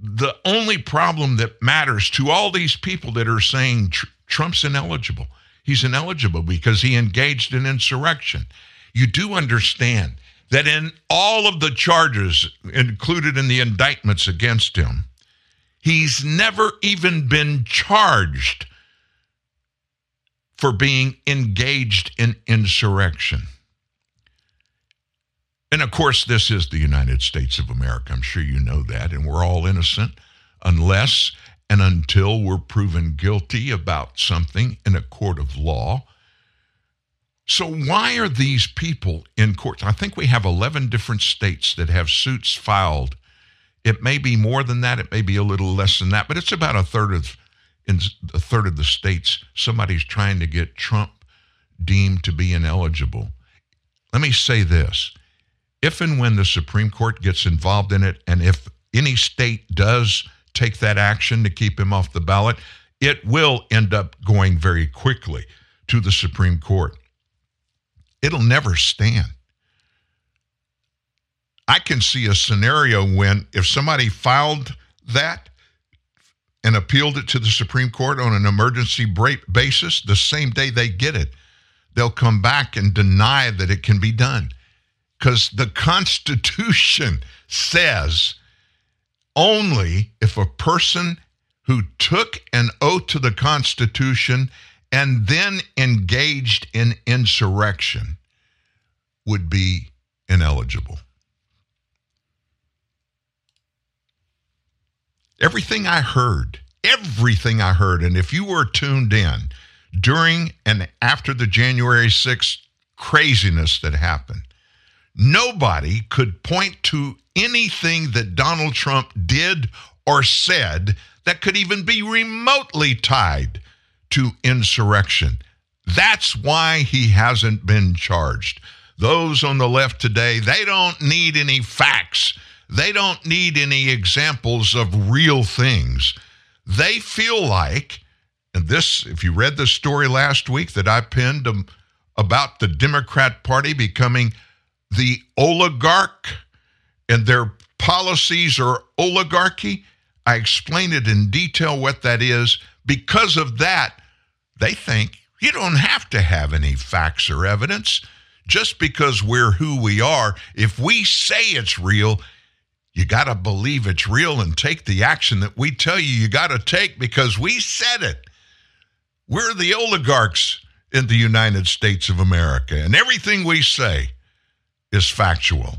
[SPEAKER 3] The only problem that matters to all these people that are saying tr- Trump's ineligible he's ineligible because he engaged in insurrection. You do understand that in all of the charges included in the indictments against him, he's never even been charged for being engaged in insurrection. And of course, this is the United States of America. I'm sure you know that. And we're all innocent unless and until we're proven guilty about something in a court of law. So, why are these people in court? I think we have 11 different states that have suits filed. It may be more than that, it may be a little less than that, but it's about a third of in a third of the states somebody's trying to get Trump deemed to be ineligible. Let me say this. If and when the Supreme Court gets involved in it and if any state does take that action to keep him off the ballot, it will end up going very quickly to the Supreme Court. It'll never stand. I can see a scenario when if somebody filed that and appealed it to the Supreme Court on an emergency basis, the same day they get it, they'll come back and deny that it can be done. Because the Constitution says only if a person who took an oath to the Constitution and then engaged in insurrection would be ineligible. Everything I heard, everything I heard, and if you were tuned in during and after the January 6th craziness that happened, nobody could point to anything that Donald Trump did or said that could even be remotely tied to insurrection. That's why he hasn't been charged. Those on the left today, they don't need any facts. They don't need any examples of real things. They feel like, and this, if you read the story last week that I pinned um, about the Democrat Party becoming the oligarch and their policies are oligarchy. I explain it in detail what that is. Because of that, they think you don't have to have any facts or evidence. Just because we're who we are, if we say it's real, you got to believe it's real and take the action that we tell you you got to take because we said it. We're the oligarchs in the United States of America, and everything we say is factual.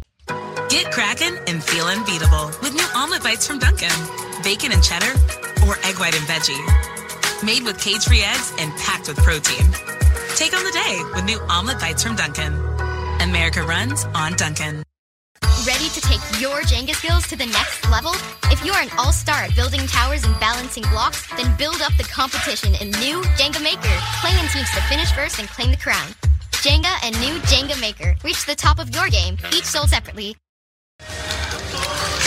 [SPEAKER 17] Get cracking and feel unbeatable with new omelet bites from Dunkin'. Bacon and cheddar or egg white and veggie. Made with cage-free eggs and packed with protein. Take on the day with new omelet bites from Dunkin'. America runs on Dunkin'.
[SPEAKER 22] Ready to take your Jenga skills to the next level? If you're an all-star at building towers and balancing blocks, then build up the competition in new Jenga Maker. Play in teams to finish first and claim the crown. Jenga and new Jenga Maker. Reach the top of your game, each sold separately.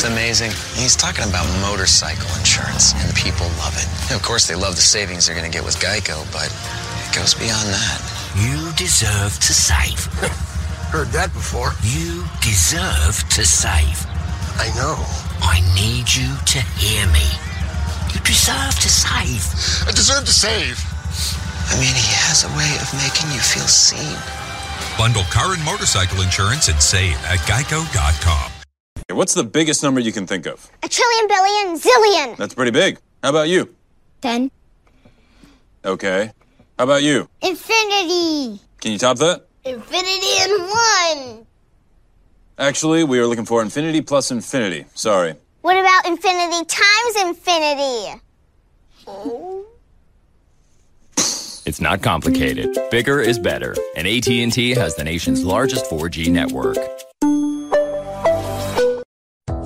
[SPEAKER 23] It's amazing. He's talking about motorcycle insurance, and people love it. And of course, they love the savings they're going to get with Geico, but it goes beyond that.
[SPEAKER 24] You deserve to save.
[SPEAKER 25] Heard that before.
[SPEAKER 24] You deserve to save.
[SPEAKER 25] I know.
[SPEAKER 24] I need you to hear me. You deserve to save.
[SPEAKER 25] I deserve to save.
[SPEAKER 23] I mean, he has a way of making you feel seen.
[SPEAKER 26] Bundle car and motorcycle insurance and save at geico.com.
[SPEAKER 27] What's the biggest number you can think of?
[SPEAKER 22] A trillion, billion, zillion.
[SPEAKER 27] That's pretty big. How about you?
[SPEAKER 22] Ten.
[SPEAKER 27] Okay. How about you?
[SPEAKER 22] Infinity.
[SPEAKER 27] Can you top that?
[SPEAKER 22] Infinity and one.
[SPEAKER 27] Actually, we are looking for infinity plus infinity. Sorry.
[SPEAKER 22] What about infinity times infinity? Oh.
[SPEAKER 28] It's not complicated. Bigger is better, and AT&T has the nation's largest 4G network.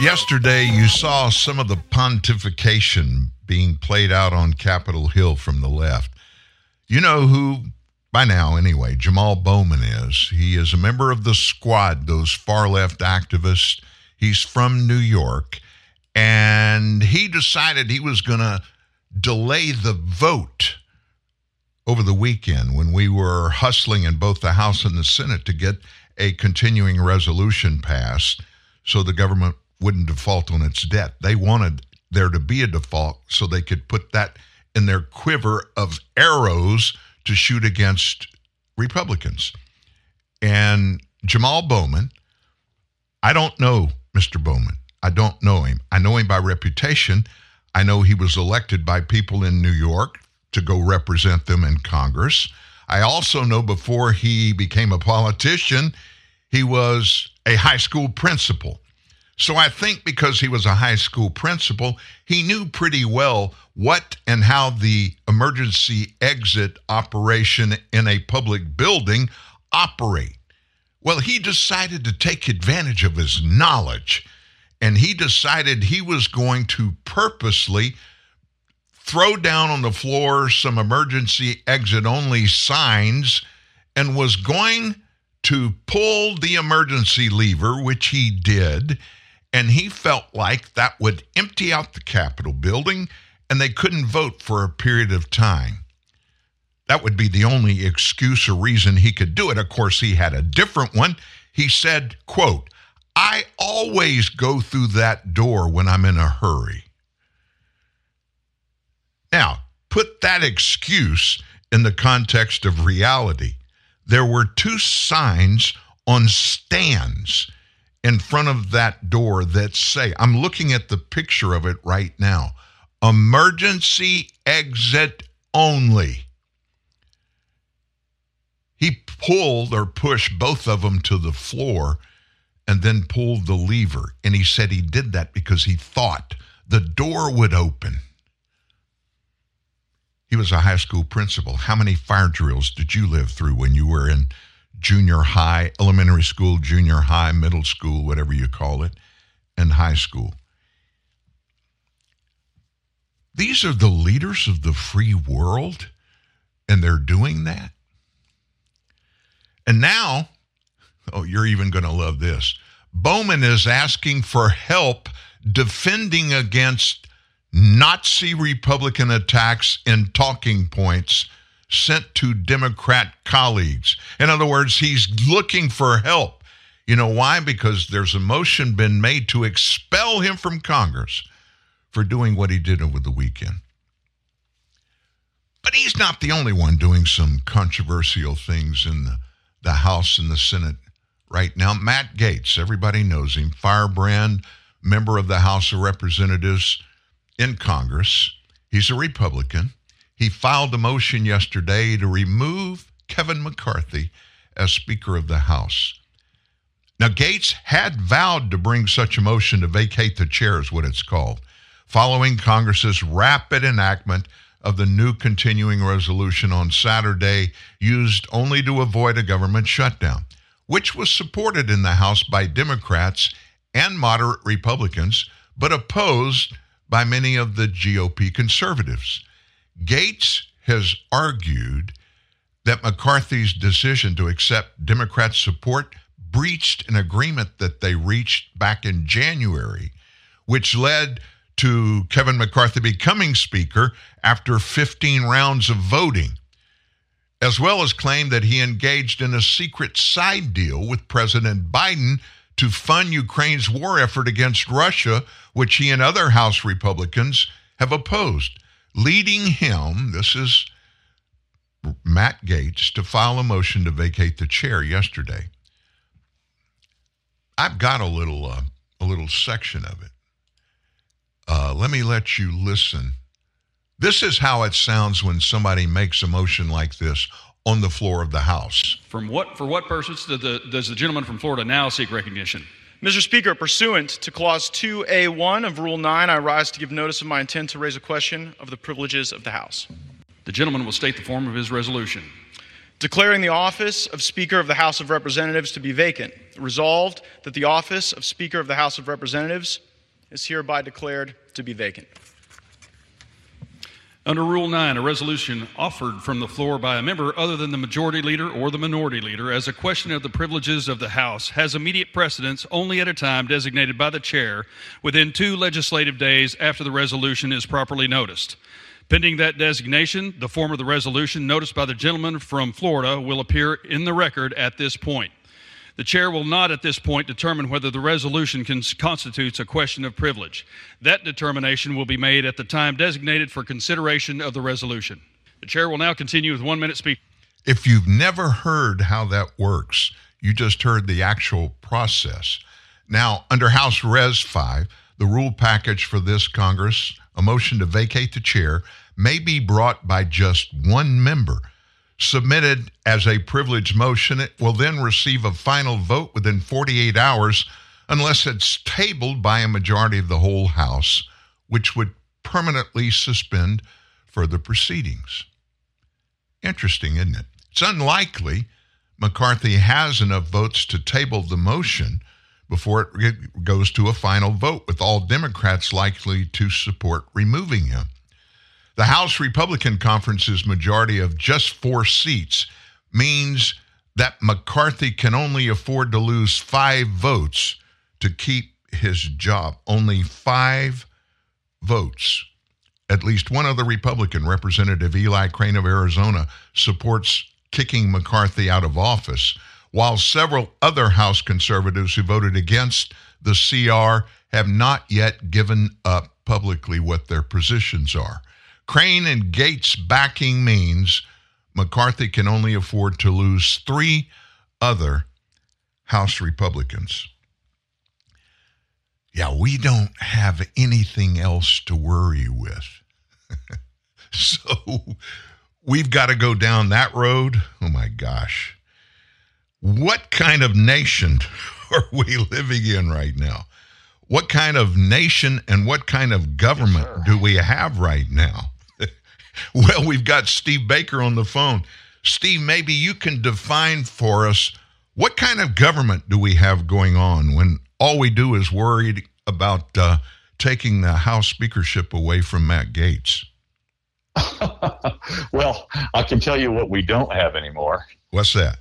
[SPEAKER 3] Yesterday, you saw some of the pontification being played out on Capitol Hill from the left. You know who, by now anyway, Jamal Bowman is. He is a member of the squad, those far left activists. He's from New York, and he decided he was going to delay the vote over the weekend when we were hustling in both the House and the Senate to get a continuing resolution passed so the government wouldn't default on its debt. They wanted there to be a default so they could put that in their quiver of arrows to shoot against Republicans. And Jamal Bowman, I don't know Mr. Bowman. I don't know him. I know him by reputation. I know he was elected by people in New York to go represent them in Congress. I also know before he became a politician, he was a high school principal. So I think because he was a high school principal, he knew pretty well what and how the emergency exit operation in a public building operate. Well, he decided to take advantage of his knowledge and he decided he was going to purposely throw down on the floor some emergency exit only signs and was going to pull the emergency lever, which he did. And he felt like that would empty out the Capitol building and they couldn't vote for a period of time. That would be the only excuse or reason he could do it. Of course, he had a different one. He said, quote, I always go through that door when I'm in a hurry. Now, put that excuse in the context of reality. There were two signs on stands in front of that door that say, I'm looking at the picture of it right now emergency exit only. He pulled or pushed both of them to the floor and then pulled the lever. And he said he did that because he thought the door would open. He was a high school principal. How many fire drills did you live through when you were in junior high, elementary school, junior high, middle school, whatever you call it, and high school? These are the leaders of the free world, and they're doing that. And now, oh, you're even going to love this. Bowman is asking for help defending against Nazi Republican attacks and talking points sent to Democrat colleagues. In other words, he's looking for help. You know why? Because there's a motion been made to expel him from Congress for doing what he did over the weekend. But he's not the only one doing some controversial things in the, the House and the Senate right now. Matt Gaetz, everybody knows him, firebrand, member of the House of Representatives in Congress. He's a Republican. He filed a motion yesterday to remove Kevin McCarthy as Speaker of the House. Now, Gaetz had vowed to bring such a motion to vacate the chair, is what it's called, following Congress's rapid enactment of the new continuing resolution on Saturday, used only to avoid a government shutdown, which was supported in the House by Democrats and moderate Republicans, but opposed by many of the GOP conservatives. Gaetz has argued that McCarthy's decision to accept Democrat support breached an agreement that they reached back in January, which led to Kevin McCarthy becoming Speaker after 15 rounds of voting, as well as claim that he engaged in a secret side deal with President Biden to fund Ukraine's war effort against Russia, which he and other House Republicans have opposed, leading him, this is Matt Gaetz, to file a motion to vacate the chair yesterday. I've got a little uh, a little section of it. Uh, let me let you listen. This is how it sounds when somebody makes a motion like this on the floor of the House.
[SPEAKER 29] From what for what purpose does the, does the gentleman from Florida now seek recognition?
[SPEAKER 30] Mr. Speaker, pursuant to Clause 2A1 of Rule 9, I rise to give notice of my intent to raise a question of the privileges of the House.
[SPEAKER 29] The gentleman will state the form of his resolution.
[SPEAKER 30] Declaring the office of Speaker of the House of Representatives to be vacant. Resolved that the office of Speaker of the House of Representatives is hereby declared to be vacant.
[SPEAKER 29] Under Rule 9, a resolution offered from the floor by a member other than the majority leader or the minority leader as a question of the privileges of the House has immediate precedence only at a time designated by the chair within two legislative days after the resolution is properly noticed. Pending that designation, the form of the resolution noticed by the gentleman from Florida will appear in the record at this point. The chair will not at this point determine whether the resolution constitutes a question of privilege. That determination will be made at the time designated for consideration of the resolution. The chair will now continue with one minute speech.
[SPEAKER 3] If you've never heard how that works, you just heard the actual process. Now, under House Res 5, the rule package for this Congress, a motion to vacate the chair may be brought by just one member submitted as a privilege motion, it will then receive a final vote within 48 hours unless it's tabled by a majority of the whole House, which would permanently suspend further proceedings. Interesting, isn't it? It's unlikely McCarthy has enough votes to table the motion before it goes to a final vote, with all Democrats likely to support removing him. The House Republican Conference's majority of just four seats means that McCarthy can only afford to lose five votes to keep his job. Only five votes. At least one other Republican, Representative Eli Crane of Arizona, supports kicking McCarthy out of office, while several other House conservatives who voted against the CR have not yet given up publicly what their positions are. Crane and Gaetz backing means McCarthy can only afford to lose three other House Republicans. Yeah, we don't have anything else to worry with. so we've got to go down that road. Oh my gosh. What kind of nation are we living in right now? What kind of nation and what kind of government yes, do we have right now? well, we've got Steve Baker on the phone. Steve, maybe you can define for us what kind of government do we have going on when all we do is worried about uh, taking the House speakership away from Matt Gaetz?
[SPEAKER 31] well, I can tell you what we don't have anymore.
[SPEAKER 3] What's that?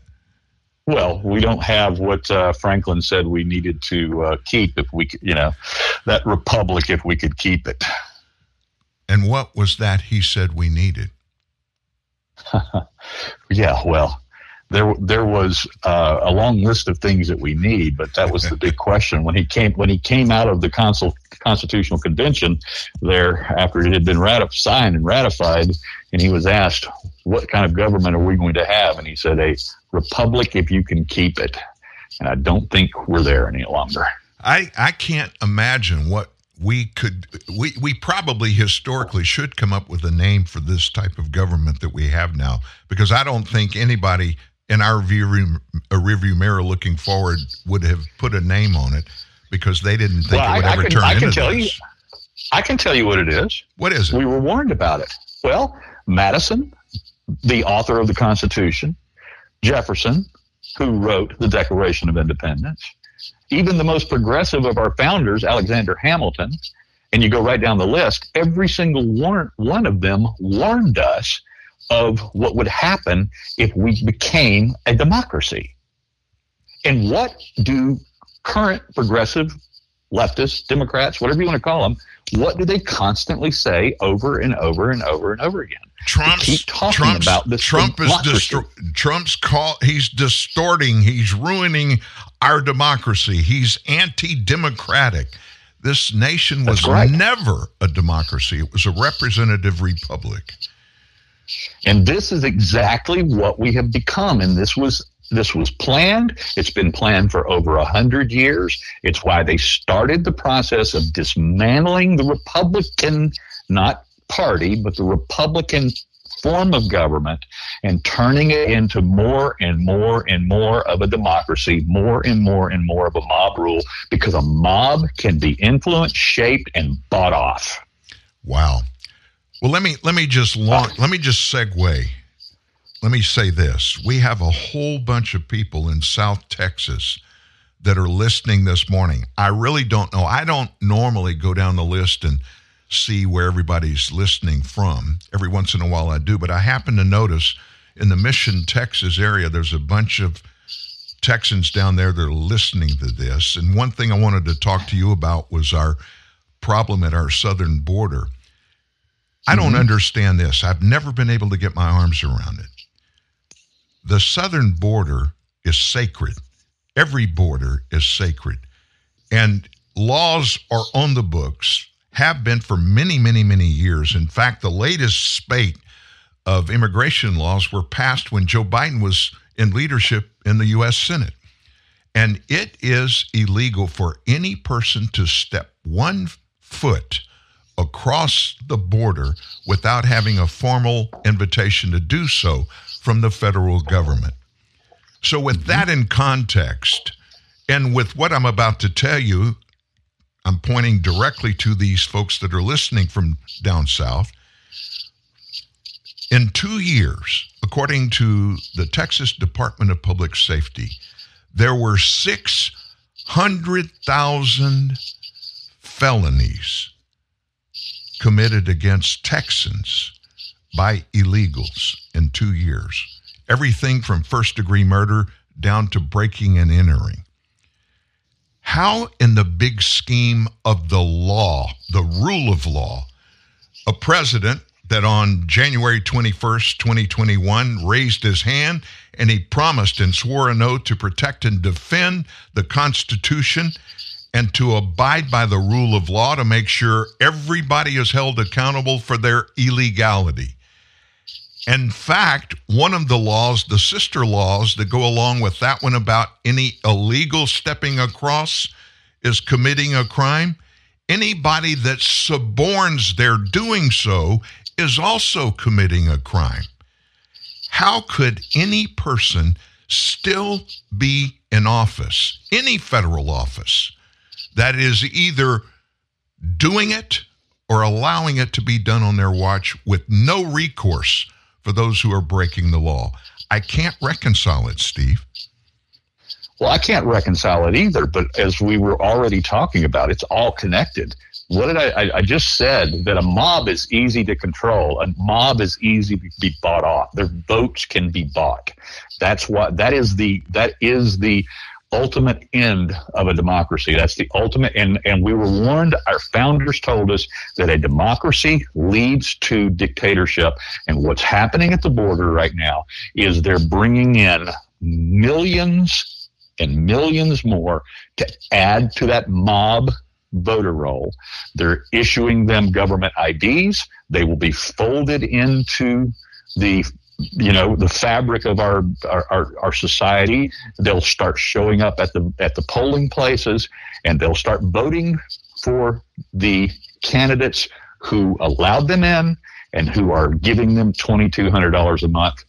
[SPEAKER 31] Well, we don't have what uh, Franklin said we needed to uh, keep if we, you know, that republic if we could keep it.
[SPEAKER 3] And what was that he said we needed?
[SPEAKER 31] yeah, well, there there was uh, a long list of things that we need, but that was the big question when he came when he came out of the consul, constitutional convention there after it had been ratif- signed and ratified, and he was asked, "What kind of government are we going to have?" And he said, "A republic if you can keep it." And I don't think we're there any longer.
[SPEAKER 3] I I can't imagine what we could we we probably historically should come up with a name for this type of government that we have now because I don't think anybody in our view a uh, review mirror looking forward would have put a name on it because they didn't think
[SPEAKER 31] Well,
[SPEAKER 3] it would
[SPEAKER 31] I- I
[SPEAKER 3] ever
[SPEAKER 31] can-
[SPEAKER 3] turn
[SPEAKER 31] I can
[SPEAKER 3] into
[SPEAKER 31] tell
[SPEAKER 3] this.
[SPEAKER 31] you- I can tell you what it is.
[SPEAKER 3] What is it?
[SPEAKER 31] We were warned about it. Well, Madison, the author of the Constitution, Jefferson, who wrote the Declaration of Independence, even the most progressive of our founders, Alexander Hamilton, and you go right down the list, every single one, one of them warned us of what would happen if we became a democracy. And what do current progressive leftists, Democrats, whatever you want to call them, what do they constantly say over and over and over and over again?
[SPEAKER 3] Trump's,
[SPEAKER 31] keep talking
[SPEAKER 3] Trump's,
[SPEAKER 31] about this
[SPEAKER 3] Trump is
[SPEAKER 31] democracy.
[SPEAKER 3] distor- Trump's call. He's distorting. He's ruining our democracy. He's anti-democratic. This nation was
[SPEAKER 31] right.
[SPEAKER 3] never a democracy. It was a representative republic.
[SPEAKER 31] And this is exactly what we have become. And this was this was planned. It's been planned for over a hundred years. It's why they started the process of dismantling the Republican, not party, but the Republican form of government and turning it into more and more and more of a democracy, more and more and more of a mob rule, because a mob can be influenced, shaped, and bought off.
[SPEAKER 3] Wow. Well, let me let me just uh, long, let me just segue. Let me say this: we have a whole bunch of people in South Texas that are listening this morning. I really don't know. I don't normally go down the list and see where everybody's listening from. Every once in a while I do, but I happen to notice in the Mission, Texas area, there's a bunch of Texans down there that are listening to this. And one thing I wanted to talk to you about was our problem at our southern border. I don't mm-hmm. understand this. I've never been able to get my arms around it. The southern border is sacred. Every border is sacred. And laws are on the books, have been for many, many, many years. In fact, the latest spate of immigration laws were passed when Joe Biden was in leadership in the U.S. Senate. And it is illegal for any person to step one foot across the border without having a formal invitation to do so from the federal government. So, with that in context, and with what I'm about to tell you, I'm pointing directly to these folks that are listening from down south. In two years, according to the Texas Department of Public Safety, there were 600,000 felonies committed against Texans by illegals in two years. Everything from first degree murder down to breaking and entering. How, in the big scheme of the law, the rule of law, a president that on January 21st, 2021, raised his hand and he promised and swore an oath to protect and defend the Constitution and to abide by the rule of law to make sure everybody is held accountable for their illegality. In fact, one of the laws, the sister laws that go along with that one about any illegal stepping across is committing a crime. Anybody that suborns their doing so is also committing a crime. How could any person still be in office, any federal office, that is either doing it or allowing it to be done on their watch with no recourse for those who are breaking the law? I can't reconcile it, Steve.
[SPEAKER 31] Well, I can't reconcile it either, but as we were already talking about, it's all connected. What did I, I? I just said that a mob is easy to control. A mob is easy to be bought off. Their votes can be bought. That's what. That is the. That is the ultimate end of a democracy. That's the ultimate. And and we were warned. Our founders told us that a democracy leads to dictatorship. And what's happening at the border right now is they're bringing in millions and millions more to add to that mob voter roll. They're issuing them government IDs. They will be folded into the you know the fabric of our, our our, society. They'll start showing up at the at the polling places, and they'll start voting for the candidates who allowed them in and who are giving them $2,200 a month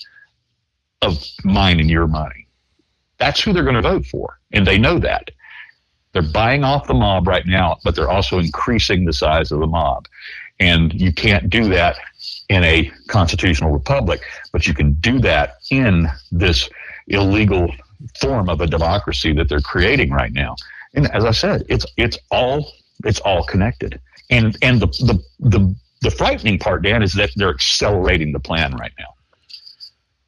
[SPEAKER 31] of mine and your money. That's who they're going to vote for. And they know that. They're buying off the mob right now, but they're also increasing the size of the mob. And you can't do that in a constitutional republic, but you can do that in this illegal form of a democracy that they're creating right now. And as I said, it's it's all it's all connected. And and the the the, the frightening part, Dan, is that they're accelerating the plan right now.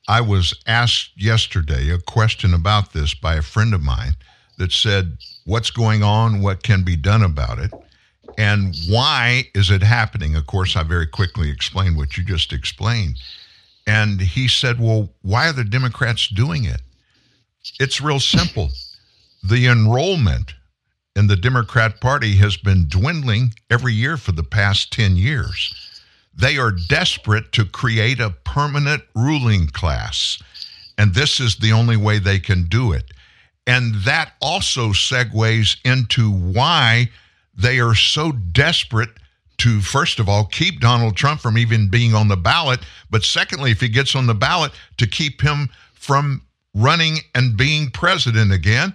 [SPEAKER 3] I was asked yesterday a question about this by a friend of mine that said, What's going on? What can be done about it? And why is it happening? Of course, I very quickly explained what you just explained. And he said, Well, why are the Democrats doing it? It's real simple. The enrollment in the Democrat Party has been dwindling every year for the past 10 years. They are desperate to create a permanent ruling class. And this is the only way they can do it. And that also segues into why they are so desperate to, first of all, keep Donald Trump from even being on the ballot. But secondly, if he gets on the ballot, to keep him from running and being president again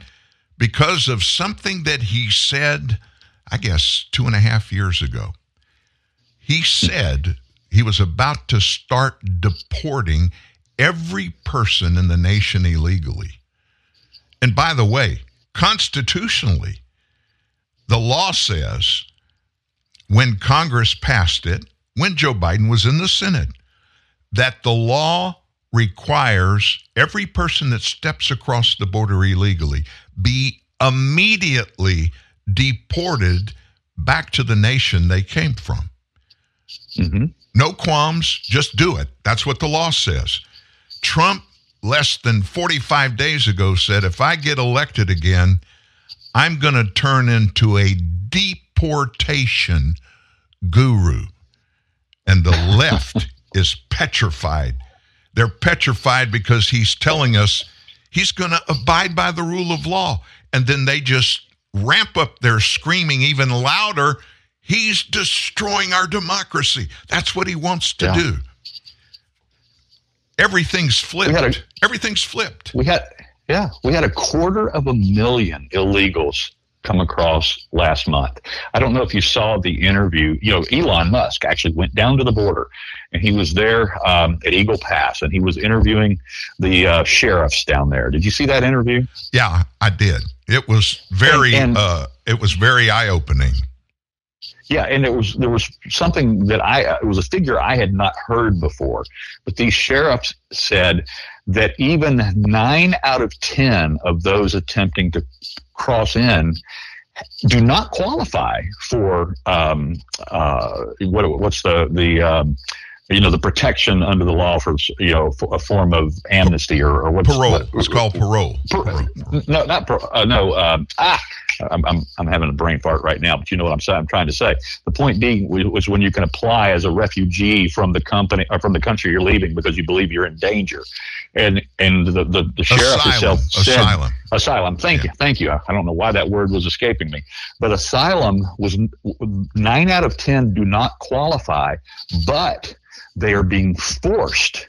[SPEAKER 3] because of something that he said, I guess, two and a half years ago. He said he was about to start deporting every person in the nation illegally. And by the way, constitutionally, the law says when Congress passed it, when Joe Biden was in the Senate, that the law requires every person that steps across the border illegally be immediately deported back to the nation they came from.
[SPEAKER 31] Mm-hmm.
[SPEAKER 3] No qualms, just do it. That's what the law says. Trump, less than 45 days ago, said if I get elected again, I'm going to turn into a deportation guru. And the left is petrified. They're petrified because he's telling us he's going to abide by the rule of law. And then they just ramp up their screaming even louder. He's destroying our democracy. That's what he wants to
[SPEAKER 31] Yeah.
[SPEAKER 3] do. Everything's flipped.
[SPEAKER 31] a-
[SPEAKER 3] Everything's flipped.
[SPEAKER 31] We had, yeah, we had a quarter of a million illegals come across last month. I don't know if you saw the interview. You know, Elon Musk actually went down to the border, and he was there um, at Eagle Pass, and he was interviewing the uh, sheriffs down there. Did you see that interview?
[SPEAKER 3] Yeah, I did. It was very
[SPEAKER 31] And- and-
[SPEAKER 3] uh it was very eye-opening.
[SPEAKER 31] Yeah, and it was there was something that I it was a figure I had not heard before, but these sheriffs said that even nine out of ten of those attempting to cross in do not qualify for um, uh, what what's the the um, you know the protection under the law for you know for a form of amnesty or, or what's
[SPEAKER 3] Parole.
[SPEAKER 31] what-
[SPEAKER 3] It's called parole.
[SPEAKER 31] no, not pro, uh, no. Um, ah, I'm, I'm I'm having a brain fart right now, but you know what I'm saying. I'm trying to say. The point being was, when you can apply as a refugee from the company or from the country you're leaving because you believe you're in danger, and and the the, the sheriff
[SPEAKER 3] Asylum.
[SPEAKER 31] himself said
[SPEAKER 3] Asylum.
[SPEAKER 31] asylum. Thank you, thank you. I don't know why that word was escaping me, but asylum was nine out of ten do not qualify, but they are being forced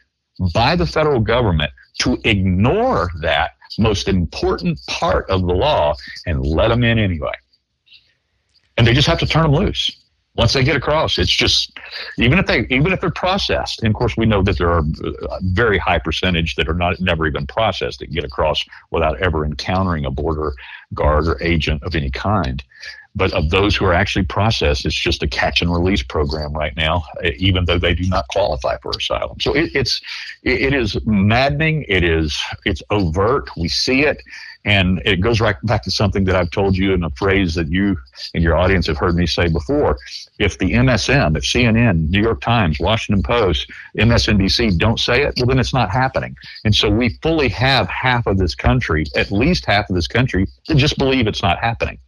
[SPEAKER 31] by the federal government to ignore that most important part of the law and let them in anyway. And they just have to turn them loose once they get across. It's just even if they even if they're processed. And of course, we know that there are a very high percentage that are not never even processed that get across without ever encountering a border guard or agent of any kind. But of those who are actually processed, it's just a catch and release program right now, eh, even though they do not qualify for asylum. So it, it's it is maddening. It is it's overt. We see it, and it goes right back to something that I've told you in a phrase that you and your audience have heard me say before. If the MSM, if CNN, New York Times, Washington Post, MSNBC don't say it, well then it's not happening. And so we fully have half of this country, at least half of this country, just believe it's not happening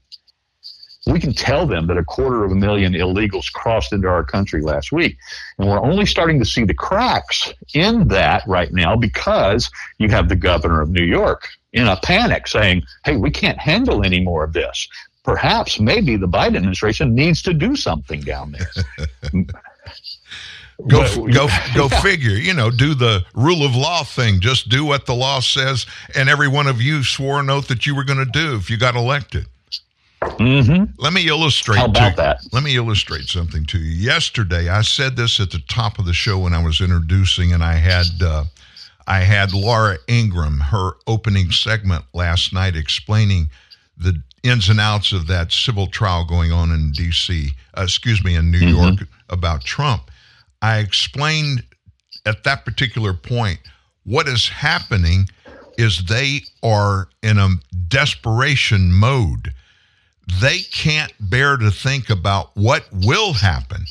[SPEAKER 31] we can tell them that a quarter of a million illegals crossed into our country last week. And we're only starting to see the cracks in that right now because you have the governor of New York in a panic saying, hey, we can't handle any more of this. perhaps maybe the Biden administration needs to do something down there.
[SPEAKER 3] Go
[SPEAKER 31] But-
[SPEAKER 3] go go
[SPEAKER 31] Yeah.
[SPEAKER 3] figure. You know, do the rule of law thing. Just do what the law says, and every one of you swore an oath that you were going to do if you got elected.
[SPEAKER 31] Mm-hmm.
[SPEAKER 3] Let me illustrate.
[SPEAKER 31] How about
[SPEAKER 3] to-
[SPEAKER 31] that?
[SPEAKER 3] Let me illustrate something to you. Yesterday, I said this at the top of the show when I was introducing, and I had uh, I had Laura Ingraham her opening segment last night explaining the ins and outs of that civil trial going on in D.C. Uh, excuse me, in New
[SPEAKER 31] Mm-hmm.
[SPEAKER 3] York about Trump. I explained at that particular point what is happening is they are in a desperation mode they can't bear to think about what will happen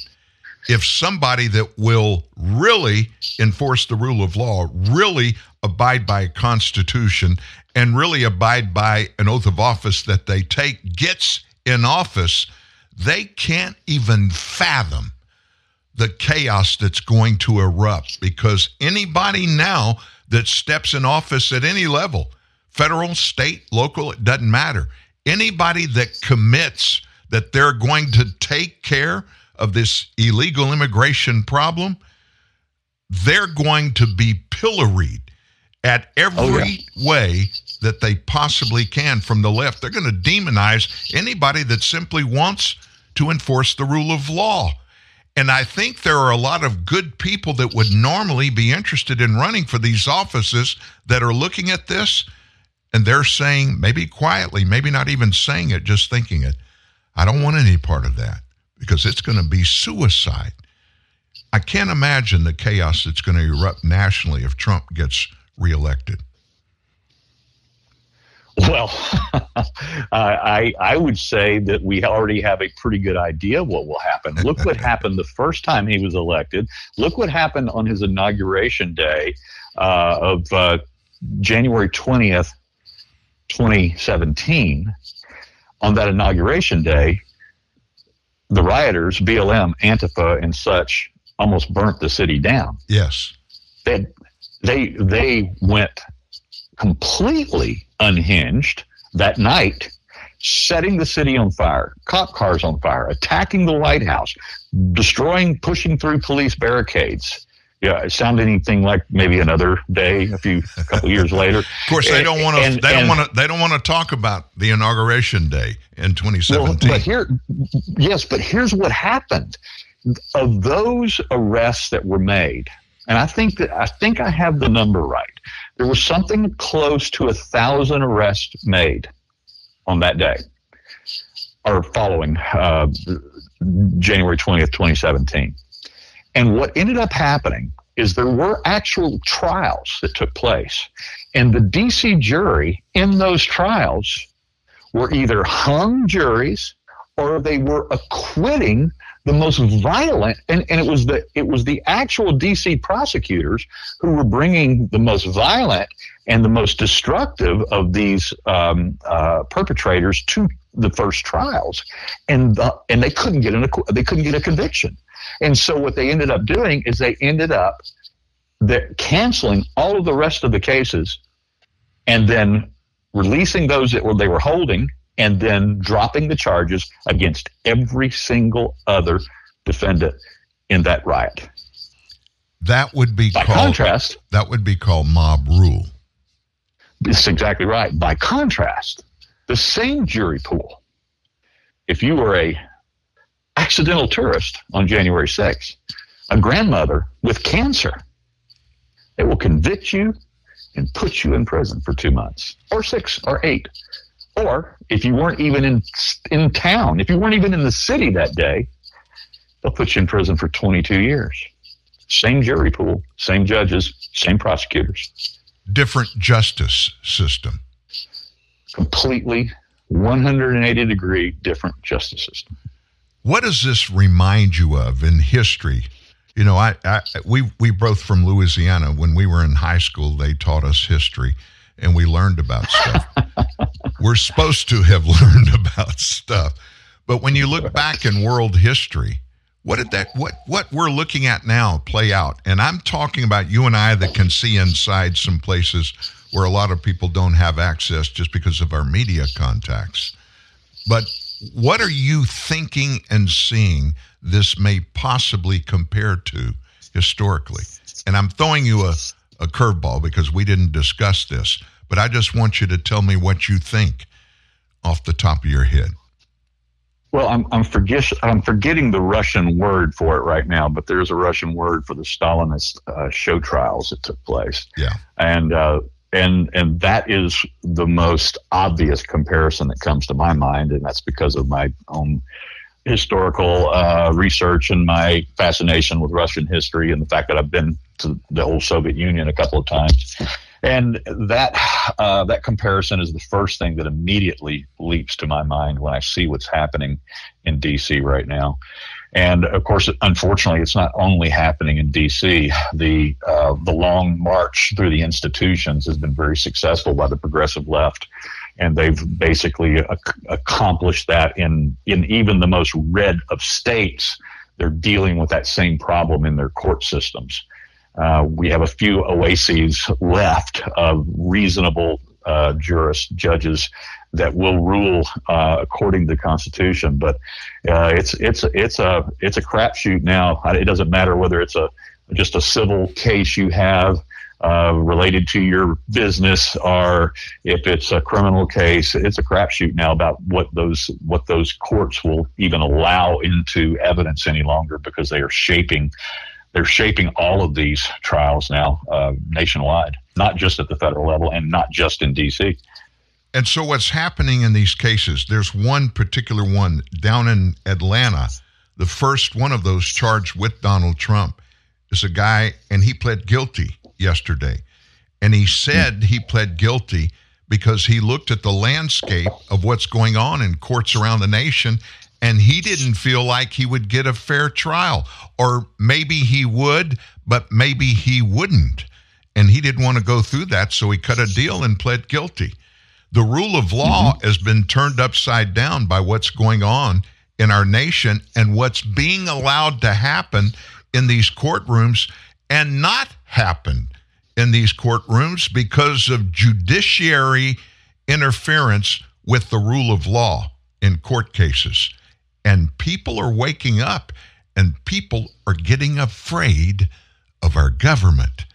[SPEAKER 3] if somebody that will really enforce the rule of law, really abide by a constitution, and really abide by an oath of office that they take gets in office, they can't even fathom the chaos that's going to erupt because anybody now that steps in office at any level, federal, state, local, it doesn't matter. Anybody that commits that they're going to take care of this illegal immigration problem, they're going to be pilloried at every oh, way that they possibly can from the left. They're going to demonize anybody that simply wants to enforce the rule of law. And I think there are a lot of good people that would normally be interested in running for these offices that are looking at this and they're saying, maybe quietly, maybe not even saying it, just thinking it, I don't want any part of that because it's going to be suicide. I can't imagine the chaos that's going to erupt nationally if Trump gets reelected.
[SPEAKER 31] Well, I I would say that we already have a pretty good idea what will happen. Look what happened the first time he was elected. Look what happened on his inauguration day uh, of uh, January twentieth, twenty seventeen. On that inauguration day, the rioters, BLM, Antifa, and such, almost burnt the city down.
[SPEAKER 3] Yes.
[SPEAKER 31] They they they went completely unhinged that night, setting the city on fire, cop cars on fire, attacking the White House, destroying, pushing through police barricades. Yeah, it sounded anything like maybe another day, a few, a couple years later. Of
[SPEAKER 3] course, they don't want to. They don't want to. They don't want to talk about the inauguration day in 2017.
[SPEAKER 31] Well, but here, yes, but here's what happened. Of those arrests that were made, and I think that I think I have the number right. There was something close to a thousand arrests made on that day, or following uh, January twentieth, twenty seventeen. And what ended up happening is there were actual trials that took place, and the DC jury in those trials were either hung juries or they were acquitting the most violent and, and it was the it was the actual DC prosecutors who were bringing the most violent and the most destructive of these um, uh, perpetrators to the first trials. And the, and they couldn't get an they couldn't get a conviction and so what they ended up doing is they ended up canceling all of the rest of the cases and then releasing those that were they were holding and then dropping the charges against every single other defendant in that riot.
[SPEAKER 3] that would be
[SPEAKER 31] By
[SPEAKER 3] called.
[SPEAKER 31] contrast,
[SPEAKER 3] that would be called mob rule.
[SPEAKER 31] That's exactly right. By contrast, the same jury pool, if you were a accidental tourist on January 6th, a grandmother with cancer, they will convict you and put you in prison for two months or six or eight. Or if you weren't even in in town, if you weren't even in the city that day, they'll put you in prison for 22 years. Same jury pool, same judges, same prosecutors.
[SPEAKER 3] Different justice system.
[SPEAKER 31] Completely 180 degree different justice system.
[SPEAKER 3] What does this remind you of in history? You know, I, I we we both from Louisiana. When we were in high school, they taught us history, and we learned about stuff. we're supposed to have learned about stuff, but when you look back in world history, what did that what what we're looking at now play out? And I'm talking about you and I that can see inside some places where a lot of people don't have access just because of our media contacts. But What are you thinking and seeing this may possibly compare to historically? And I'm throwing you a, a curveball because we didn't discuss this, but I just want you to tell me what you think off the top of your head.
[SPEAKER 31] Well, I'm I'm, forget, I'm forgetting the Russian word for it right now, but there's a Russian word for the Stalinist uh, show trials that took place.
[SPEAKER 3] Yeah,
[SPEAKER 31] and uh, and and that is the most obvious comparison that comes to my mind, and that's because of my own historical uh, research and my fascination with Russian history, and the fact that I've been to the whole Soviet Union a couple of times. And that uh, that comparison is the first thing that immediately leaps to my mind when I see what's happening in D.C. right now. And of course, unfortunately, it's not only happening in D.C. The uh, the long march through the institutions has been very successful by the progressive left, and they've basically ac- accomplished that in in even the most red of states. They're dealing with that same problem in their court systems. Uh, we have a few oases left of reasonable uh, judges that will rule uh, according to the Constitution. But uh, it's it's it's a it's a crapshoot now. It doesn't matter whether it's a just a civil case you have. Uh, related to your business, or if it's a criminal case, it's a crapshoot now about what those what those courts will even allow into evidence any longer because they are shaping they're shaping all of these trials now uh, nationwide, not just at the federal level and not just in D.C.
[SPEAKER 3] And so, what's happening in these cases? There's one particular one down in Atlanta. The first one of those charged with Donald Trump is a guy, and he pled guilty yesterday. And he said he pled guilty because he looked at the landscape of what's going on in courts around the nation and he didn't feel like he would get a fair trial. Or maybe he would, but maybe he wouldn't. And he didn't want to go through that, so he cut a deal and pled guilty. The rule of law mm-hmm. has been turned upside down by what's going on in our nation and what's being allowed to happen in these courtrooms and not happen in these courtrooms because of judiciary interference with the rule of law in court cases. And people are waking up and people are getting afraid of our government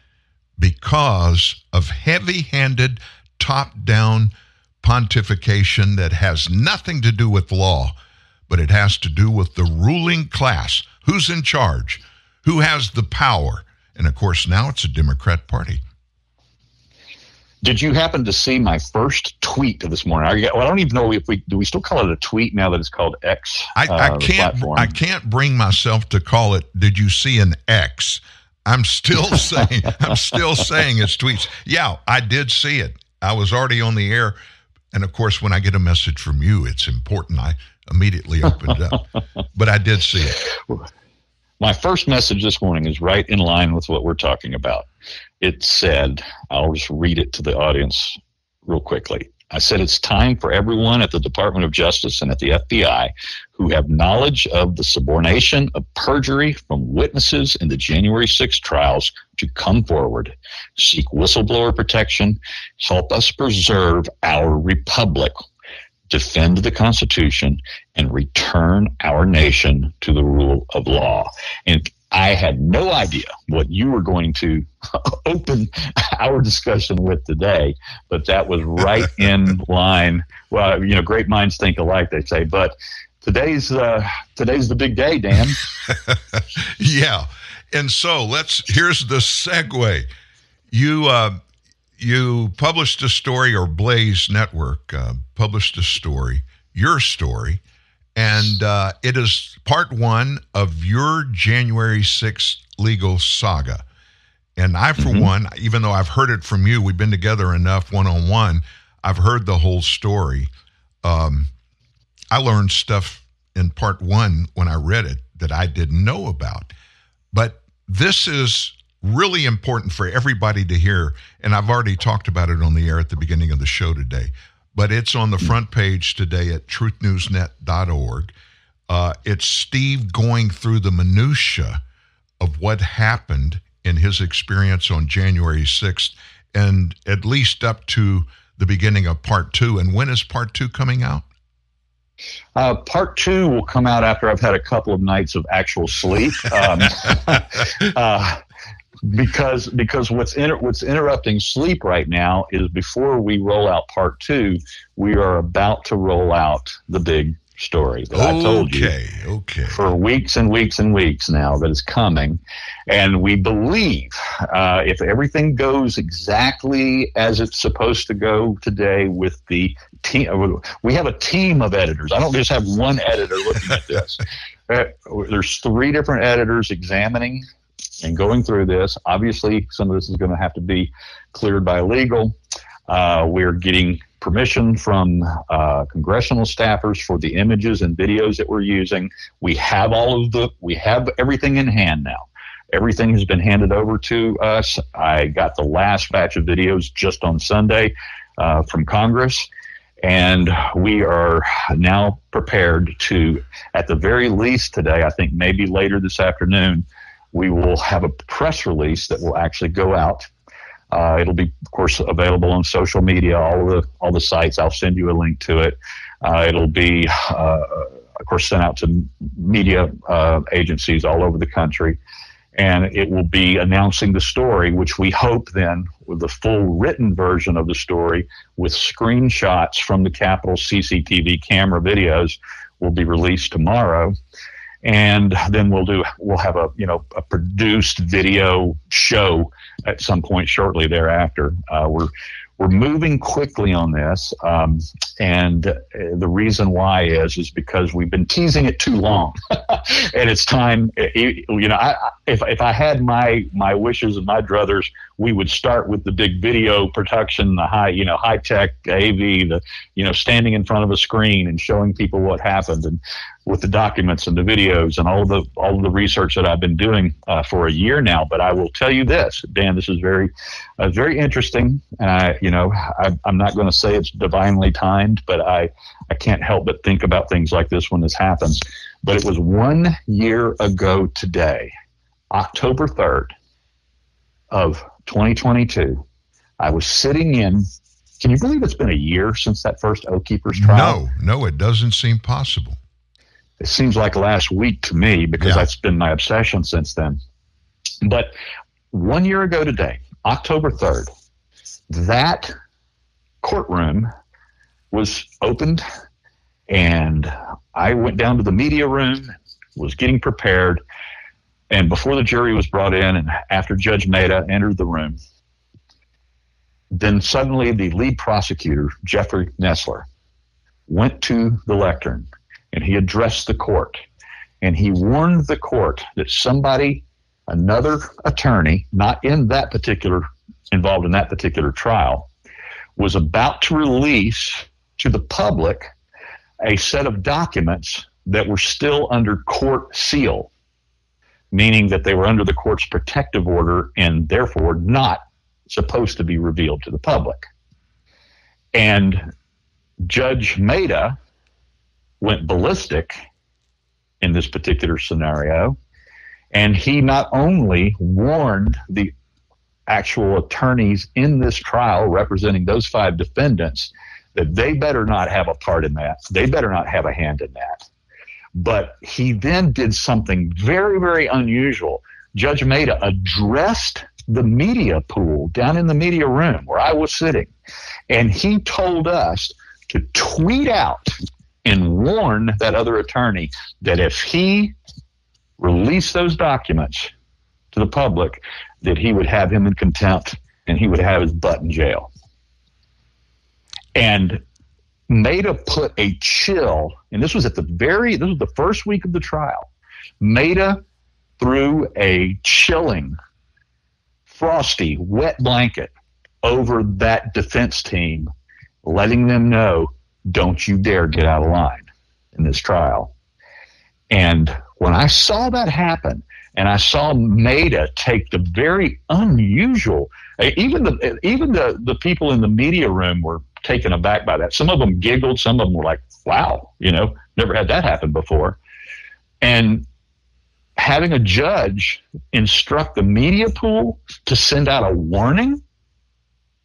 [SPEAKER 3] because of heavy handed, top down pontification that has nothing to do with law, but it has to do with the ruling class. Who's in charge? Who has the power? And of course, now it's a Democrat Party.
[SPEAKER 31] Did you happen to see my first tweet this morning? well, I don't even know if we do. We still call it a tweet now that it's called X.
[SPEAKER 3] I, uh, I can't. I can't bring myself to call it. Did you see an X? I'm still saying. I'm still saying it's tweets. Yeah, I did see it. I was already on the air, and of course, when I get a message from you, it's important. I immediately opened up, but I did see it.
[SPEAKER 31] My first message this morning is right in line with what we're talking about it said, I'll just read it to the audience real quickly. I said it's time for everyone at the Department of Justice and at the FBI who have knowledge of the subornation of perjury from witnesses in the January 6 trials to come forward, seek whistleblower protection, help us preserve our republic, defend the Constitution, and return our nation to the rule of law. And I had no idea what you were going to open our discussion with today, but that was right in line. Well, you know, great minds think alike, they say. But today's uh, today's the big day, Dan.
[SPEAKER 3] yeah, and so let's. Here's the segue. You uh, you published a story, or Blaze Network uh, published a story, your story and uh, it is part one of your January 6th legal saga. And I, for mm-hmm. one, even though I've heard it from you, we've been together enough one on one, I've heard the whole story. Um, I learned stuff in part one when I read it that I didn't know about. But this is really important for everybody to hear. And I've already talked about it on the air at the beginning of the show today but it's on the front page today at truthnewsnet.org. Uh, it's Steve going through the minutia of what happened in his experience on January 6th, and at least up to the beginning of part two. And when is part two coming out?
[SPEAKER 31] Uh, part two will come out after I've had a couple of nights of actual sleep. Um, uh, because because what's inter- what's interrupting sleep right now is before we roll out part two, we are about to roll out the big story that I told you
[SPEAKER 3] Okay, okay.
[SPEAKER 31] for weeks and weeks and weeks now that is coming, and we believe uh, if everything goes exactly as it's supposed to go today with the team, we have a team of editors. I don't just have one editor looking at this. Uh, There's three different editors examining and going through this. Obviously, some of this is going to have to be cleared by legal. Uh, we're getting permission from uh, congressional staffers for the images and videos that we're using. We have all of the, we have everything in hand now. Everything has been handed over to us. I got the last batch of videos just on Sunday uh, from Congress. And we are now prepared to, at the very least today, I think maybe later this afternoon, we will have a press release that will actually go out. Uh, it'll be, of course, available on social media, all the all the sites. I'll send you a link to it. Uh, it'll be, uh, of course, sent out to media uh, agencies all over the country, and it will be announcing the story, which we hope then, with the full written version of the story, with screenshots from the Capitol CCTV camera videos, will be released tomorrow and then we'll do we'll have a you know a produced video show at some point shortly thereafter. Uh, we're we're moving quickly on this, um, and uh, the reason why is is because we've been teasing it too long, and it's time. uh, You know, I, if if I had my my wishes and my druthers, we would start with the big video production, the high you know high tech AV, the you know standing in front of a screen and showing people what happened, and with the documents and the videos and all the all the research that I've been doing uh, for a year now. But I will tell you this, Dan, this is very uh, very interesting. And I, you know, I, I'm not going to say it's divinely timed, but I I can't help but think about things like this when this happens. But it was one year ago today, October third of 2022. I was sitting in. Can you believe it's been a year since that first Oath Keepers trial?
[SPEAKER 3] No, no, it doesn't seem possible.
[SPEAKER 31] it seems like last week to me because that's been my obsession since then. But one year ago today, October 3rd, that courtroom was opened and I went down to the media room, was getting prepared, and before the jury was brought in and after Judge Mehta entered the room, then suddenly the lead prosecutor, Jeffrey Nestler, went to the lectern and he addressed the court and he warned the court that somebody, another attorney, not in that particular, involved in that particular trial, was about to release to the public a set of documents that were still under court seal, meaning that they were under the court's protective order and therefore not supposed to be revealed to the public. And Judge Mehta went ballistic in this particular scenario. And he not only warned the actual attorneys in this trial representing those five defendants that they better not have a part in that, they better not have a hand in that. But he then did something very, very unusual. Judge Mehta addressed the media pool down in the media room where I was sitting, and he told us to tweet out and warn that other attorney that if he released those documents to the public, that he would have him in contempt and he would have his butt in jail. And Mehta put a chill, and this was at the very, this was the first week of the trial. Mehta threw a chilling, frosty, wet blanket over that defense team, letting them know don't you dare get out of line in this trial. And when I saw that happen, and I saw Mehta take the very unusual, uh, even the uh, even the the people in the media room were taken aback by that. Some of them giggled, some of them were like, "Wow, you know, never had that happen before." And having a judge instruct the media pool to send out a warning,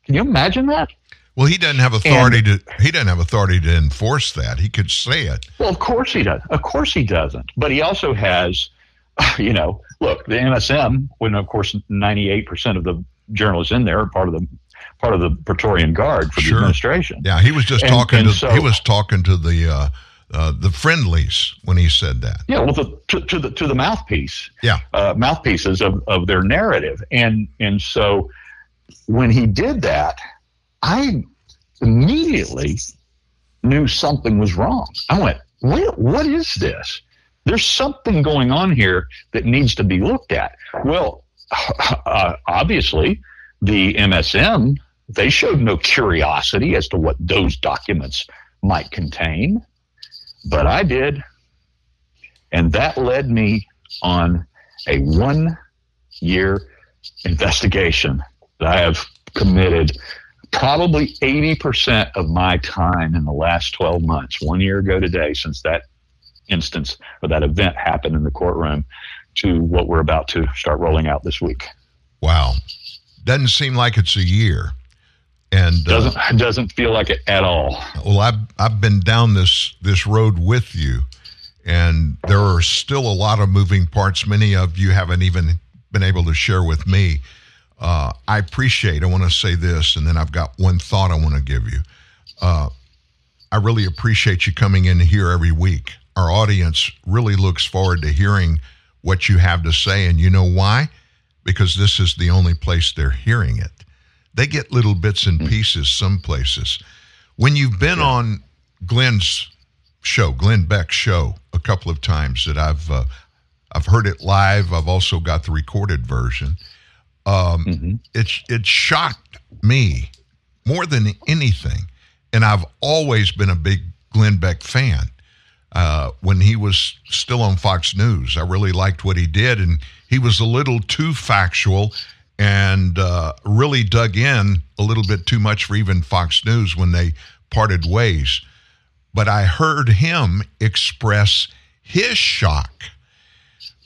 [SPEAKER 31] can you imagine that?
[SPEAKER 3] Well, he doesn't have authority and, to. He doesn't have authority to enforce that. He could say it.
[SPEAKER 31] Well, of course he does. Of course he doesn't. But he also has, you know, look, the MSM. When of course ninety eight percent of the journalists in there are part of the part of the Praetorian Guard for sure. the administration.
[SPEAKER 3] Yeah, he was just and, talking and to. So, he was talking to the. Uh, uh, the friendlies when he said that.
[SPEAKER 31] Yeah, well, the, to, to the to the mouthpiece.
[SPEAKER 3] Yeah,
[SPEAKER 31] uh, mouthpieces of, of their narrative, and and so when he did that, I immediately knew something was wrong. I went, what, what is this? There's something going on here that needs to be looked at. Well, uh, obviously, the MSM, they showed no curiosity as to what those documents might contain, but I did. And that led me on a one year investigation that I have committed probably 80% of my time in the last 12 months, one year ago today, since that instance or that event happened in the courtroom, to what we're about to start rolling out this week.
[SPEAKER 3] Wow. Doesn't seem like it's a year. And
[SPEAKER 31] uh, doesn't uh, doesn't feel like it at all.
[SPEAKER 3] Well, I've I've been down this this road with you, and there are still a lot of moving parts. Many of you haven't even been able to share with me uh, I appreciate, I want to say this, and then I've got one thought I want to give you. Uh, I really appreciate you coming in here every week. Our audience really looks forward to hearing what you have to say. And you know why? Because this is the only place they're hearing it. They get little bits and pieces some places. When you've been yeah. on Glenn's show, Glenn Beck's show, a couple of times that I've uh, I've heard it live. I've also got the recorded version. Um, mm-hmm. It it shocked me more than anything, and I've always been a big Glenn Beck fan. Uh, when he was still on Fox News, I really liked what he did, and he was a little too factual and uh, really dug in a little bit too much for even Fox News when they parted ways. But I heard him express his shock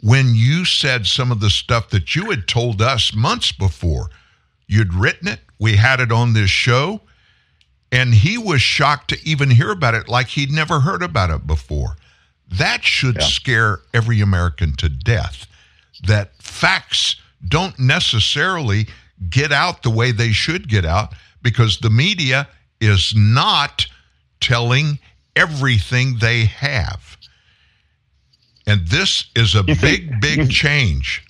[SPEAKER 3] when you said some of the stuff that you had told us months before. You'd written it, we had it on this show, and he was shocked to even hear about it like he'd never heard about it before. That should yeah. scare every American to death. That facts don't necessarily get out the way they should get out because the media is not telling everything they have. And this is a big, big change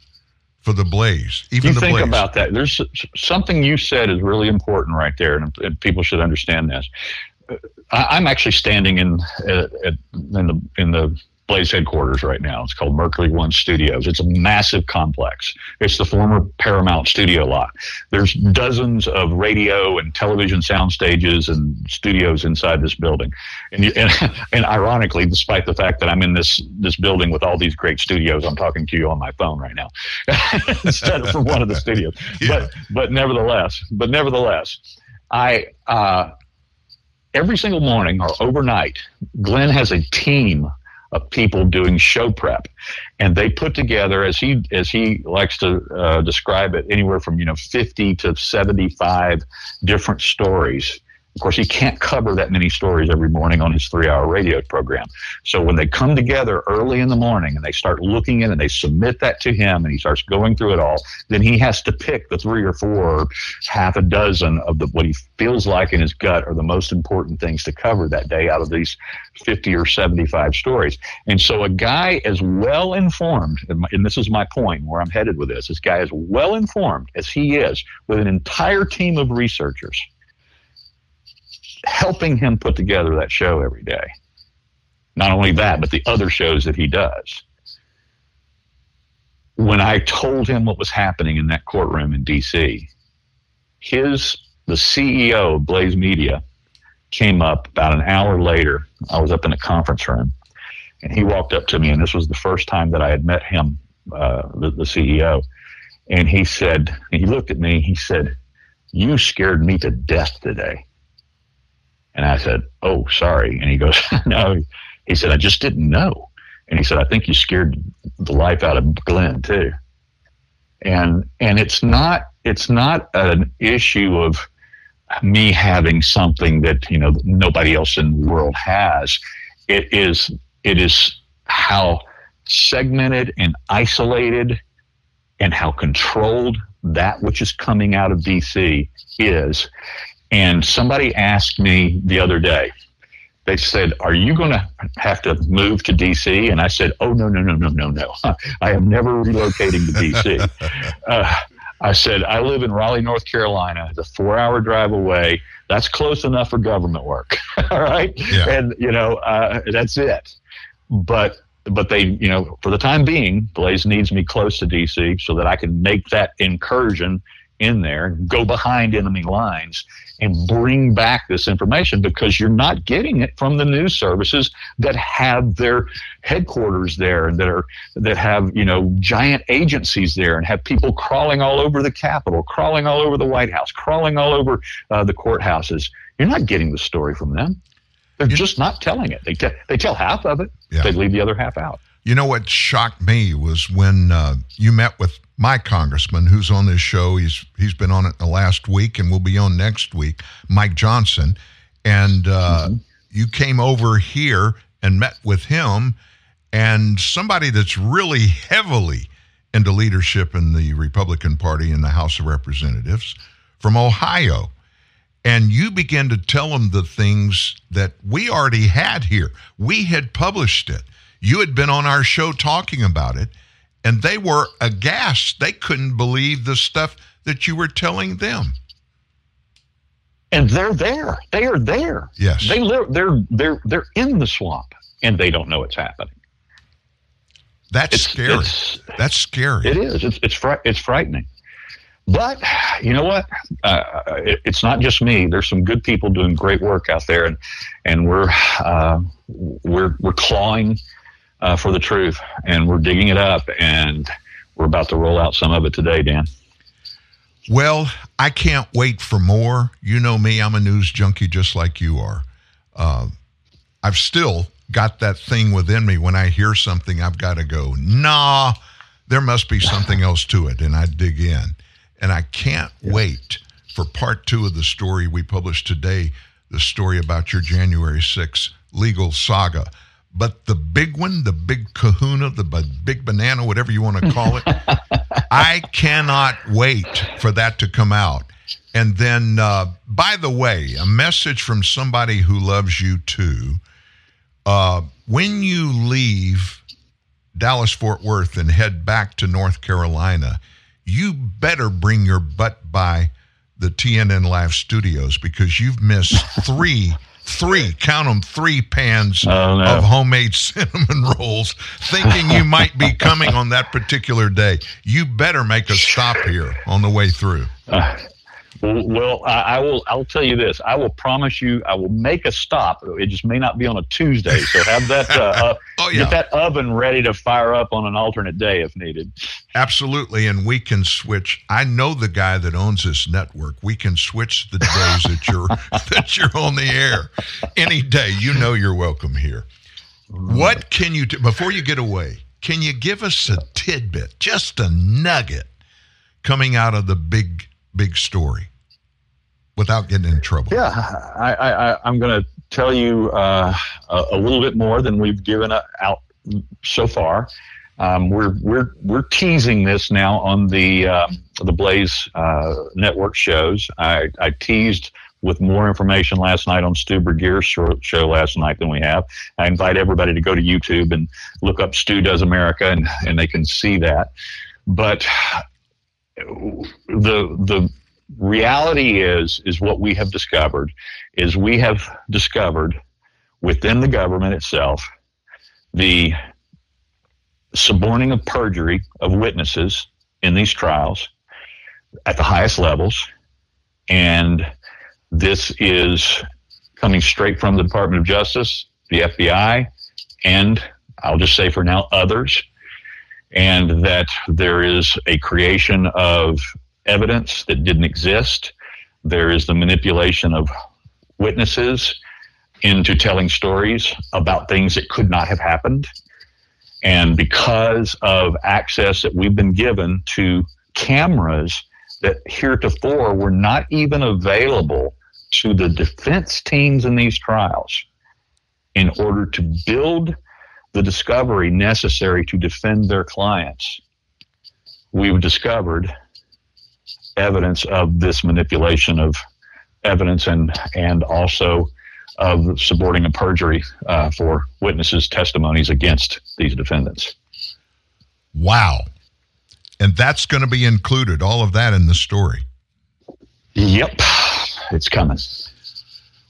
[SPEAKER 3] for the Blaze. Even
[SPEAKER 31] you think
[SPEAKER 3] Blaze.
[SPEAKER 31] about that. There's something you said is really important right there, and, and people should understand this. I, am actually standing in uh, in the in the Blaze headquarters right now. It's called Mercury One Studios. It's a massive complex. It's the former Paramount studio lot. There's dozens of radio and television sound stages and studios inside this building. And, and, and ironically, despite the fact that I'm in this, this building with all these great studios, I'm talking to you on my phone right now instead of from one of the studios. Yeah. But, but nevertheless, but nevertheless, I, uh, every single morning or overnight, Glenn has a team of people doing show prep, and they put together, as he as he likes to uh, describe it, anywhere from you know fifty to seventy five different stories of course, he can't cover that many stories every morning on his three hour radio program. So when they come together early in the morning and they start looking in and they submit that to him and he starts going through it all, then he has to pick the three or four half a dozen of the, what he feels like in his gut are the most important things to cover that day out of these 50 or 75 stories. And so a guy as well informed, and this is my point where I'm headed with this, this guy as well informed as he is with an entire team of researchers helping him put together that show every day. Not only that, but the other shows that he does. When I told him what was happening in that courtroom in DC, his the CEO of Blaze Media came up about an hour later. I was up in a conference room, and he walked up to me, and this was the first time that I had met him, uh, the, the CEO. And he said, he looked at me. He said, "You scared me to death today." And I said, Oh, sorry. And he goes, No. He said, I just didn't know. And he said, I think you scared the life out of Glenn too. And and it's not it's not an issue of me having something that you know nobody else in the world has. It is it is how segmented and isolated and how controlled that which is coming out of DC is. And somebody asked me the other day, they said, Are you going to have to move to DC? And I said, Oh, no, no, no, no, no, no. I am never relocating to DC. uh, I said, I live in Raleigh, North Carolina, the four hour drive away. That's close enough for government work. All right.
[SPEAKER 3] Yeah.
[SPEAKER 31] And, you know, uh, that's it. But but they, you know, for the time being, Blaze needs me close to DC so that I can make that incursion in there, go behind enemy lines, and bring back this information because you're not getting it from the news services that have their headquarters there and that are that have you know giant agencies there and have people crawling all over the Capitol, crawling all over the White House, crawling all over uh, the courthouses. You're not getting the story from them. They're just not telling it. They te- they tell half of it.
[SPEAKER 3] Yeah.
[SPEAKER 31] They leave the other half out.
[SPEAKER 3] You know what shocked me was when uh, you met with my congressman, who's on this show. He's he's been on it the last week, and will be on next week. Mike Johnson, and uh, you came over here and met with him, and somebody that's really heavily into leadership in the Republican Party in the House of Representatives from Ohio. And you began to tell him the things that we already had here. We had published it. You had been on our show talking about it, and they were aghast. They couldn't believe the stuff that you were telling them.
[SPEAKER 31] And they're there. They are there.
[SPEAKER 3] Yes.
[SPEAKER 31] They live. They're they're they're in the swamp, and they don't know it's happening.
[SPEAKER 3] That's
[SPEAKER 31] It's-
[SPEAKER 3] scary.
[SPEAKER 31] it's-
[SPEAKER 3] That's scary.
[SPEAKER 31] It is. It's it's fri- it's frightening. But you know what? Uh, it, it's not just me. There's some good people doing great work out there, and and we're uh, we're we're clawing uh, for the truth, and we're digging it up, and we're about to roll out some of it today, Dan.
[SPEAKER 3] Well, I can't wait for more. You know me, I'm a news junkie just like you are. Uh, I've still got that thing within me. When I hear something, I've got to go, nah, there must be something else to it. And I dig in. And I can't wait for part two of the story we published today the story about your January 6th legal saga. But the big one, the big kahuna, the big banana, whatever you want to call it, I cannot wait for that to come out. And then, uh, by the way, a message from somebody who loves you too. Uh, when you leave Dallas Fort Worth and head back to North Carolina, you better bring your butt by the TNN Live studios because you've missed three, three, count them, three pans
[SPEAKER 31] Oh, no.
[SPEAKER 3] of homemade cinnamon rolls, thinking you might be coming on that particular day. You better make a stop here on the way through.
[SPEAKER 31] Uh, well, I, I will. I'll tell you this. I will promise you. I will make a stop. It just may not be on a Tuesday. So have that. Uh, uh,
[SPEAKER 3] Oh, yeah.
[SPEAKER 31] Get that oven ready to fire up on an alternate day if needed.
[SPEAKER 3] Absolutely, and we can switch. I know the guy that owns this network. We can switch the days that you're that you're on the air any day. You know you're welcome here. What can you do before you get away? Can you give us a tidbit, just a nugget, coming out of the big big story, without getting in trouble?
[SPEAKER 31] Yeah, I, I'm going to tell you uh, a, a little bit more than we've given out so far. Um, we're we're we're teasing this now on the uh, the Blaze uh, network shows. I, I teased with more information last night on Stu Burguiere's show last night than we have. I invite everybody to go to YouTube and look up Stu Does America, and and they can see that. But the the reality is is what we have discovered is we have discovered within the government itself the suborning of perjury of witnesses in these trials at the highest levels. And this is coming straight from the Department of Justice, the FBI, and I'll just say for now others and that there is a creation of evidence that didn't exist. There is the manipulation of witnesses into telling stories about things that could not have happened. And because of access that we've been given to cameras that heretofore were not even available to the defense teams in these trials in order to build the discovery necessary to defend their clients. We've discovered evidence of this manipulation of evidence and and also of supporting a perjury uh, for witnesses' testimonies against these defendants.
[SPEAKER 3] Wow. And that's going to be included, all of that in the story.
[SPEAKER 31] Yep, it's coming.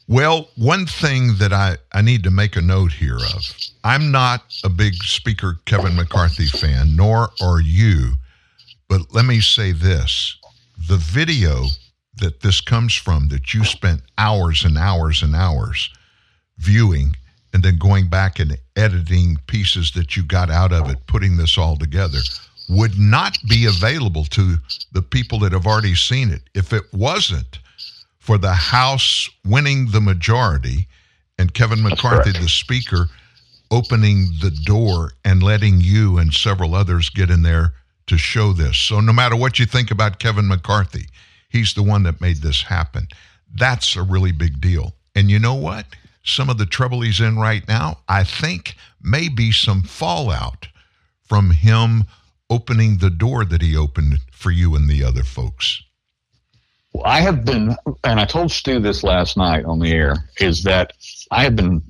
[SPEAKER 3] Well, one thing that I, I need to make a note here of I'm not a big Speaker Kevin McCarthy fan, nor are you. But let me say this the video that this comes from, that you spent hours and hours and hours viewing, and then going back and editing pieces that you got out of it, putting this all together, would not be available to the people that have already seen it if it wasn't for the House winning the majority and Kevin McCarthy, the Speaker, opening the door and letting you and several others get in there to show this. So, no matter what you think about Kevin McCarthy, he's the one that made this happen. That's a really big deal. And you know what? Some of the trouble he's in right now, I think, may be some fallout from him opening the door that he opened for you and the other folks.
[SPEAKER 31] I have been, and I told Stu this last night on the air, is that I have been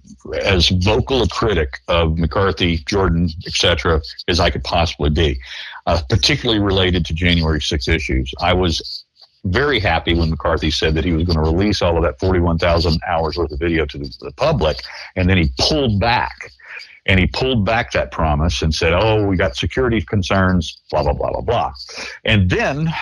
[SPEAKER 31] as vocal a critic of McCarthy, Jordan, etc., as I could possibly be, uh, particularly related to January 6 issues. I was very happy when McCarthy said that he was going to release all of that 41,000 hours worth of video to the, the public, and then he pulled back. And he pulled back that promise and said, "Oh, we got security concerns, blah blah blah blah blah." And then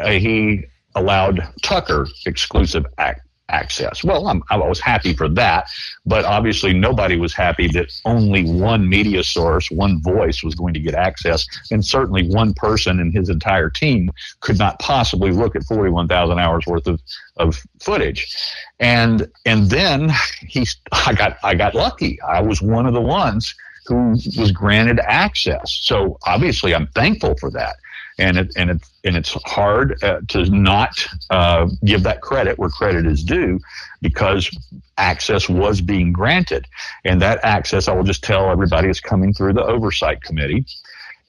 [SPEAKER 31] uh, he allowed Tucker exclusive ac- access. Well, I'm, I was happy for that, but obviously nobody was happy that only one media source, one voice was going to get access, and certainly one person and his entire team could not possibly look at 41,000 hours worth of, of footage. And and then he, I got I got lucky. I was one of the ones who was granted access. So obviously, I'm thankful for that and it and it and it's hard uh, to not uh, give that credit where credit is due because access was being granted, and that access I will just tell everybody is coming through the oversight committee,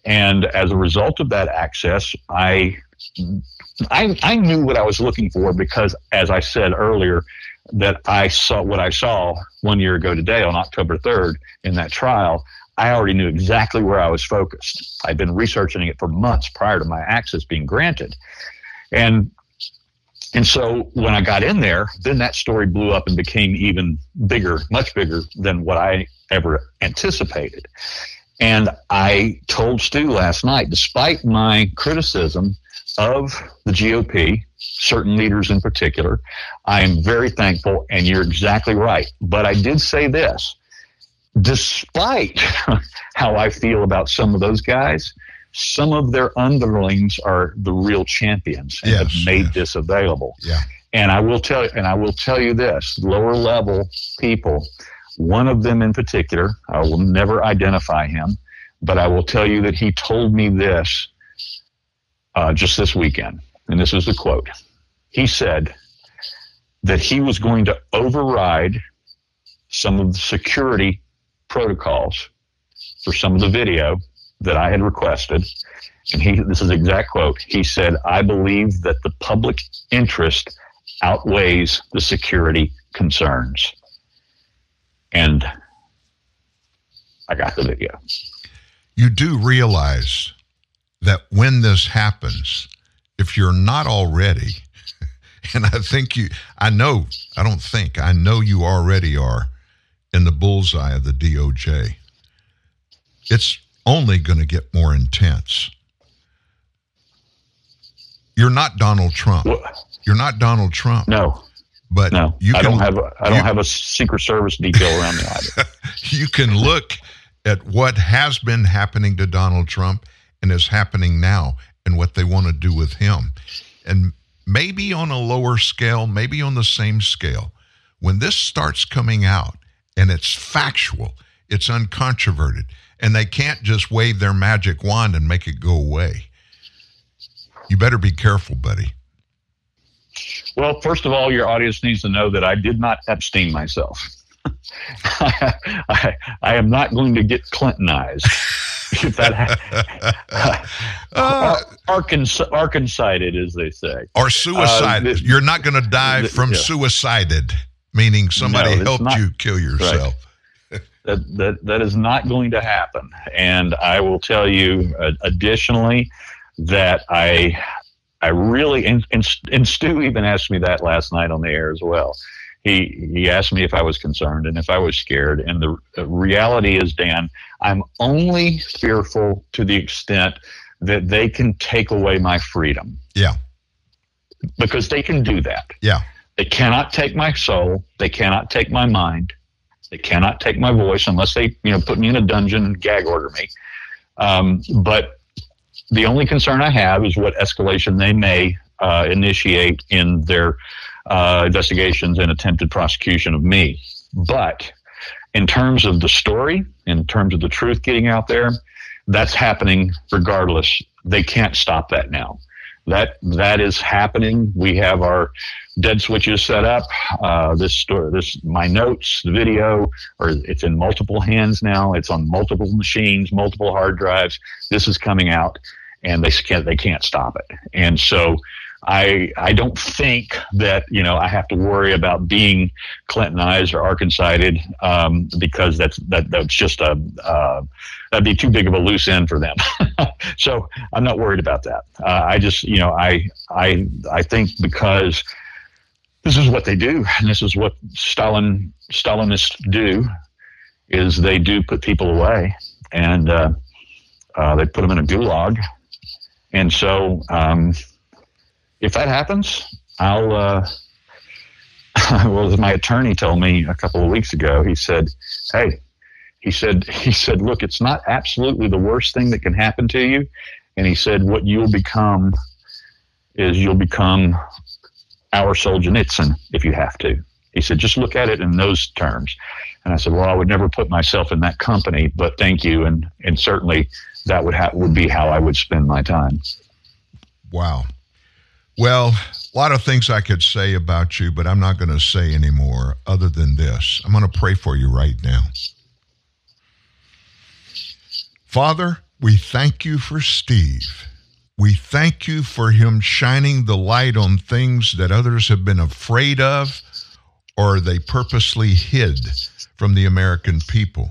[SPEAKER 31] and as a result of that access, I. I, I knew what I was looking for because, as I said earlier, that I saw what I saw one year ago today on October 3rd in that trial. I already knew exactly where I was focused. I'd been researching it for months prior to my access being granted. And and so when I got in there, then that story blew up and became even bigger, much bigger than what I ever anticipated. And I told Stu last night, despite my criticism of the GOP, certain leaders in particular, I am very thankful, and you're exactly right. But I did say this despite how I feel about some of those guys, some of their underlings are the real champions and yes, have made yes. this available.
[SPEAKER 3] Yeah.
[SPEAKER 31] And I will tell you, and I will tell you this: lower level people. One of them in particular, I will never identify him, but I will tell you that he told me this uh, just this weekend, and this is the quote. He said that he was going to override some of the security protocols for some of the video that I had requested. And he, this is exact quote. He said, I believe that the public interest outweighs the security concerns. And I got the video.
[SPEAKER 3] You do realize that when this happens, if you're not already, and I think you, I know, I don't think, I know you already are, in the bullseye of the DOJ. It's only going to get more intense. You're not Donald Trump. You're not Donald Trump.
[SPEAKER 31] No.
[SPEAKER 3] But
[SPEAKER 31] no,
[SPEAKER 3] you
[SPEAKER 31] can,
[SPEAKER 3] I
[SPEAKER 31] don't have a, I don't you, have a Secret Service detail around me either.
[SPEAKER 3] you can look at what has been happening to Donald Trump and is happening now and what they want to do with him. And maybe on a lower scale, maybe on the same scale. When this starts coming out and it's factual, it's uncontroverted, and they can't just wave their magic wand and make it go away. You better be careful, buddy.
[SPEAKER 31] Well, first of all, your audience needs to know that I did not Epstein myself. I, I am not going to get Clintonized. if that uh, Arkansas, Arkansided, as they say,
[SPEAKER 3] or suicide. Uh, You're not going to die from yeah. suicided, meaning somebody no, helped not, you kill yourself.
[SPEAKER 31] Right. that, that that is not going to happen. And I will tell you, uh, additionally, that I I really and, and and Stu even asked me that last night on the air as well he he asked me if I was concerned and if I was scared. And the reality is, Dan, I'm only fearful to the extent that they can take away my freedom.
[SPEAKER 3] Yeah.
[SPEAKER 31] Because they can do that.
[SPEAKER 3] Yeah.
[SPEAKER 31] They cannot take my soul. They cannot take my mind. They cannot take my voice unless they, you know, put me in a dungeon and gag order me. Um, but the only concern I have is what escalation they may uh, initiate in their uh, investigations and attempted prosecution of me. But in terms of the story, in terms of the truth getting out there, that's happening regardless. They can't stop that now. That that is happening. We have our dead switches set up. Uh, this story, this my notes, the video, or it's in multiple hands now. It's on multiple machines, multiple hard drives. This is coming out, and they can't they can't stop it. And so I I don't think that you know I have to worry about being Clintonized or Arkansided um, because that's that that's just a uh, that'd be too big of a loose end for them. so I'm not worried about that. Uh, I just you know I I I think because this is what they do and this is what Stalin Stalinists do is they do put people away and uh, uh they put them in a gulag and so. Um, if that happens, I'll. Uh, well, my attorney told me a couple of weeks ago. He said, "Hey," he said, he said, "Look, it's not absolutely the worst thing that can happen to you." And he said, "What you'll become is you'll become our Solzhenitsyn if you have to." He said, "Just look at it in those terms." And I said, "Well, I would never put myself in that company, but thank you, and and certainly that would ha- would be how I would spend my time."
[SPEAKER 3] Wow. Well, a lot of things I could say about you, but I'm not going to say anymore other than this. I'm going to pray for you right now. Father, we thank you for Steve. We thank you for him shining the light on things that others have been afraid of or they purposely hid from the American people.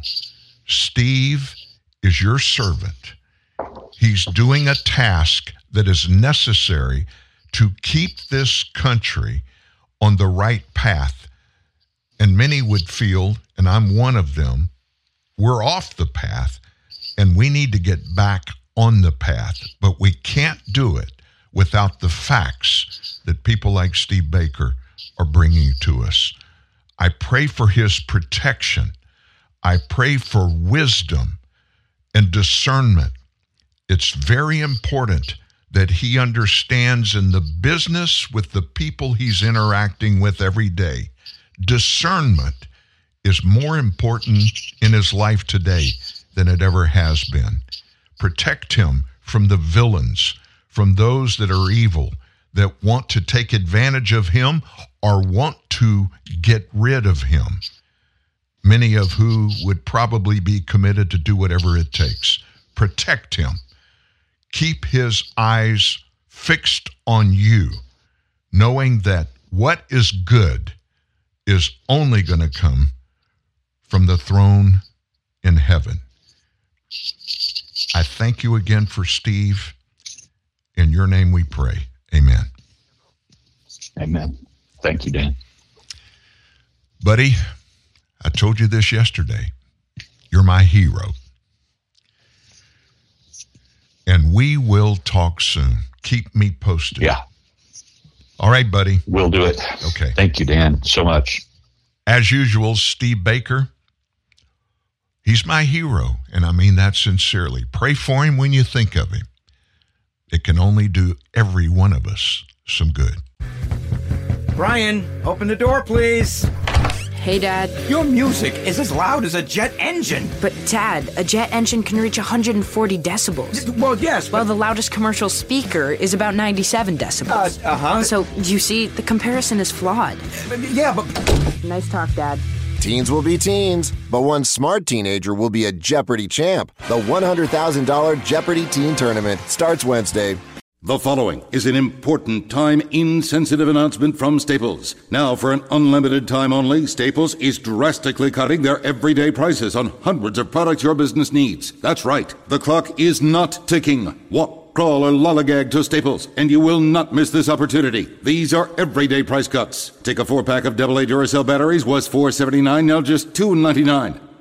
[SPEAKER 3] Steve is your servant. He's doing a task that is necessary to keep this country on the right path. And many would feel, and I'm one of them, we're off the path and we need to get back on the path. But we can't do it without the facts that people like Steve Baker are bringing to us. I pray for his protection. I pray for wisdom and discernment. It's very important that he understands in the business with the people he's interacting with every day. Discernment is more important in his life today than it ever has been. Protect him from the villains, from those that are evil, that want to take advantage of him or want to get rid of him. Many of who would probably be committed to do whatever it takes. Protect him keep his eyes fixed on you, knowing that what is good is only going to come from the throne in heaven. I thank you again for Steve. In your name we pray. Amen.
[SPEAKER 31] Amen. Thank you, Dan.
[SPEAKER 3] Buddy, I told you this yesterday. You're my hero and we will talk soon. Keep me posted.
[SPEAKER 31] Yeah.
[SPEAKER 3] All right, buddy.
[SPEAKER 31] We'll do it.
[SPEAKER 3] Okay.
[SPEAKER 31] Thank you, Dan, so much.
[SPEAKER 3] As usual, Steve Baker. He's my hero, and I mean that sincerely. Pray for him when you think of him. It can only do every one of us some good.
[SPEAKER 32] Brian, open the door, please. Hey, Dad.
[SPEAKER 33] Your music is as loud as a jet engine.
[SPEAKER 32] But, Dad, a jet engine can reach 140 decibels.
[SPEAKER 33] Well, yes.
[SPEAKER 32] Well, the loudest commercial speaker is about 97 decibels.
[SPEAKER 33] Uh huh.
[SPEAKER 32] So, you see, the comparison is flawed.
[SPEAKER 33] Yeah, but.
[SPEAKER 32] Nice talk, Dad.
[SPEAKER 34] Teens will be teens, but one smart teenager will be a Jeopardy champ. The $100,000 Jeopardy Teen Tournament starts Wednesday.
[SPEAKER 35] The following is an important time insensitive announcement from Staples. Now, for an unlimited time only, Staples is drastically cutting their everyday prices on hundreds of products your business needs. That's right, the clock is not ticking. Walk, crawl, or lollygag to Staples, and you will not miss this opportunity. These are everyday price cuts. Take a four pack of AA Duracell batteries was $4.79, now just $2.99.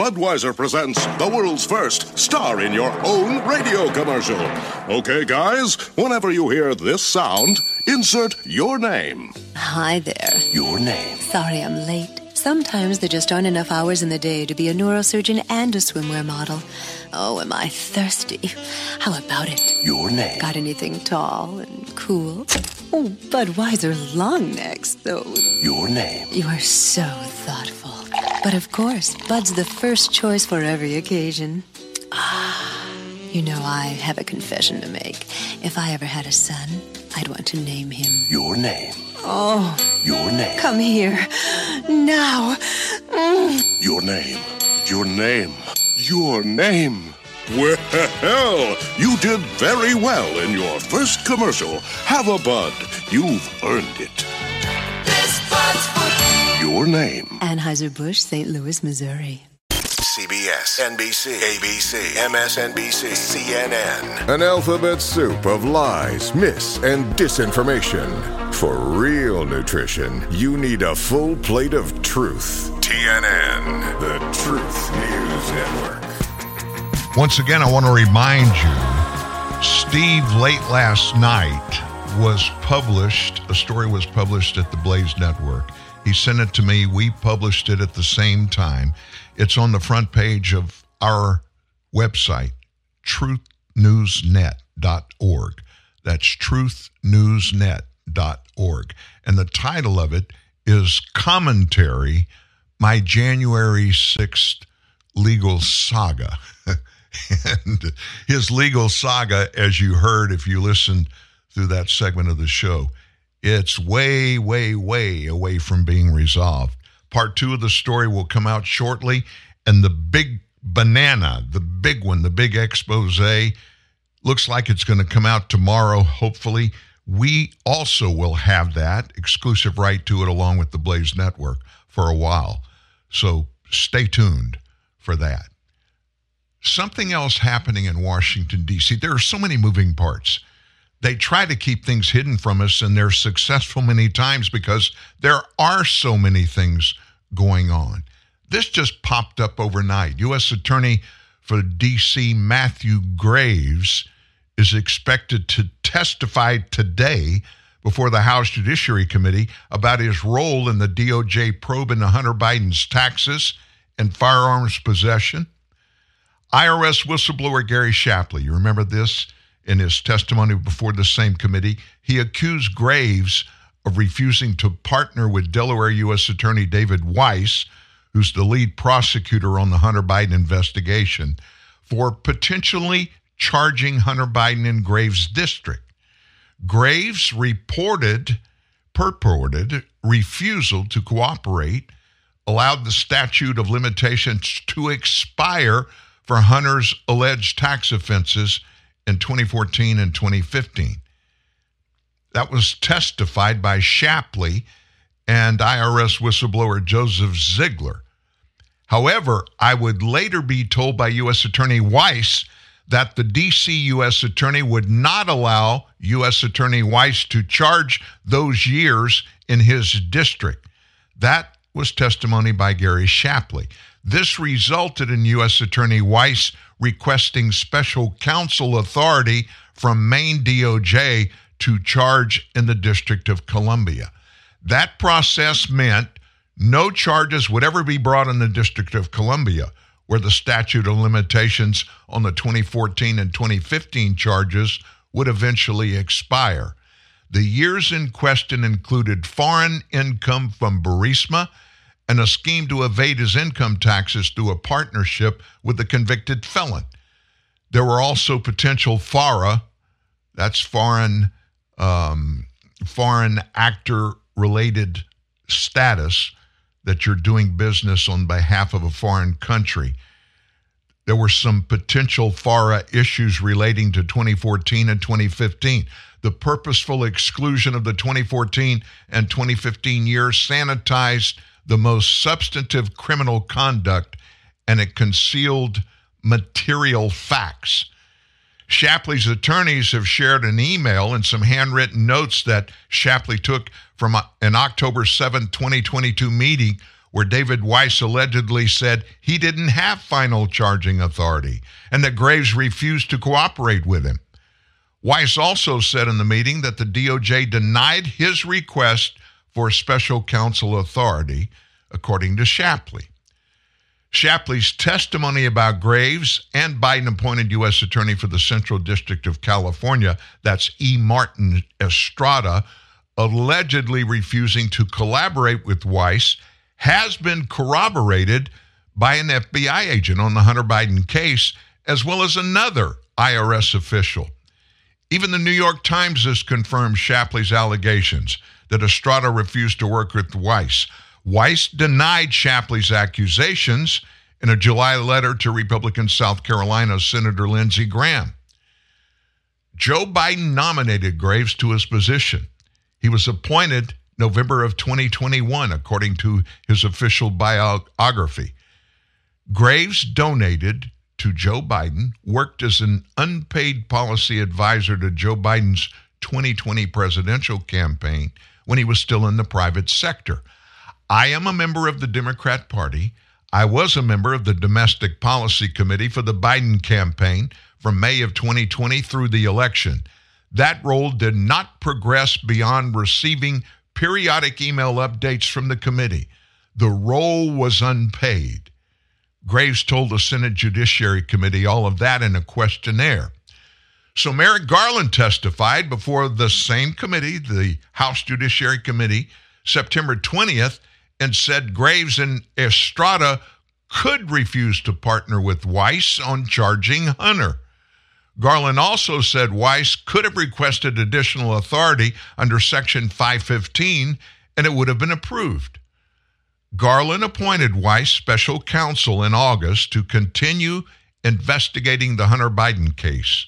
[SPEAKER 36] Budweiser presents the world's first star in your own radio commercial. Okay, guys, whenever you hear this sound, insert your name.
[SPEAKER 37] Hi there.
[SPEAKER 36] Your name.
[SPEAKER 37] Sorry I'm late. Sometimes there just aren't enough hours in the day to be a neurosurgeon and a swimwear model. Oh, am I thirsty? How about it?
[SPEAKER 36] Your name.
[SPEAKER 37] Got anything tall and cool? Oh, Budweiser long necks, though.
[SPEAKER 36] Your name.
[SPEAKER 37] You are so thoughtful. But of course, Bud's the first choice for every occasion. Ah, you know, I have a confession to make. If I ever had a son, I'd want to name him.
[SPEAKER 36] Your name.
[SPEAKER 37] Oh,
[SPEAKER 36] Your name.
[SPEAKER 37] come here. Now. Mm.
[SPEAKER 36] Your name. Your name. Your name. Well, you did very well in your first commercial. Have a bud. You've earned it. Your name.
[SPEAKER 37] Anheuser-Busch, St. Louis, Missouri.
[SPEAKER 25] CBS, NBC, ABC, MSNBC, CNN.
[SPEAKER 38] An alphabet soup of lies, myths, and disinformation. For real nutrition, you need a full plate of truth. TNN, the Truth News Network.
[SPEAKER 3] Once again, I want to remind you Steve, late last night, was published, a story was published at the Blaze Network. He sent it to me. We published it at the same time. It's on the front page of our website, truthnewsnet.org. That's truthnewsnet.org. And the title of it is Commentary My January 6th Legal Saga. and his legal saga, as you heard if you listened through that segment of the show, it's way, way, way away from being resolved. Part two of the story will come out shortly, and the big banana, the big one, the big expose, looks like it's going to come out tomorrow, hopefully. We also will have that exclusive right to it along with the Blaze Network for a while. So stay tuned for that. Something else happening in Washington, D.C. There are so many moving parts they try to keep things hidden from us and they're successful many times because there are so many things going on. This just popped up overnight. U.S. Attorney for D.C. Matthew Graves is expected to testify today before the House Judiciary Committee about his role in the DOJ probe into Hunter Biden's taxes and firearms possession. IRS whistleblower Gary Shapley, you remember this? In his testimony before the same committee, he accused Graves of refusing to partner with Delaware U.S. Attorney David Weiss, who's the lead prosecutor on the Hunter Biden investigation, for potentially charging Hunter Biden in Graves' district. Graves reported, purported refusal to cooperate, allowed the statute of limitations to expire for Hunter's alleged tax offenses in 2014 and 2015. That was testified by Shapley and IRS whistleblower Joseph Ziegler. However, I would later be told by U.S. Attorney Weiss that the D.C. U.S. Attorney would not allow U.S. Attorney Weiss to charge those years in his district. That was testimony by Gary Shapley. This resulted in U.S. Attorney Weiss requesting special counsel authority from main DOJ to charge in the District of Columbia. That process meant no charges would ever be brought in the District of Columbia, where the statute of limitations on the 2014 and 2015 charges would eventually expire. The years in question included foreign income from Burisma and a scheme to evade his income taxes through a partnership with a convicted felon. There were also potential FARA, that's foreign um, foreign actor related status that you're doing business on behalf of a foreign country. There were some potential FARA issues relating to 2014 and 2015. The purposeful exclusion of the 2014 and 2015 years sanitized the most substantive criminal conduct and it concealed material facts. Shapley's attorneys have shared an email and some handwritten notes that Shapley took from an October 7, 2022 meeting where David Weiss allegedly said he didn't have final charging authority and that Graves refused to cooperate with him. Weiss also said in the meeting that the DOJ denied his request for special counsel authority, according to Shapley. Shapley's testimony about Graves and Biden appointed U.S. Attorney for the Central District of California, that's E. Martin Estrada, allegedly refusing to collaborate with Weiss, has been corroborated by an FBI agent on the Hunter Biden case, as well as another IRS official. Even the New York Times has confirmed Shapley's allegations that Estrada refused to work with Weiss. Weiss denied Shapley's accusations in a July letter to Republican South Carolina Senator Lindsey Graham. Joe Biden nominated Graves to his position. He was appointed November of 2021, according to his official biography. Graves donated to Joe Biden, worked as an unpaid policy advisor to Joe Biden's 2020 presidential campaign when he was still in the private sector. I am a member of the Democrat Party. I was a member of the Domestic Policy Committee for the Biden campaign from May of 2020 through the election. That role did not progress beyond receiving periodic email updates from the committee. The role was unpaid. Graves told the Senate Judiciary Committee all of that in a questionnaire. So Merrick Garland testified before the same committee, the House Judiciary Committee, September 20th, and said Graves and Estrada could refuse to partner with Weiss on charging Hunter. Garland also said Weiss could have requested additional authority under Section 515 and it would have been approved. Garland appointed Weiss special counsel in August to continue investigating the Hunter Biden case.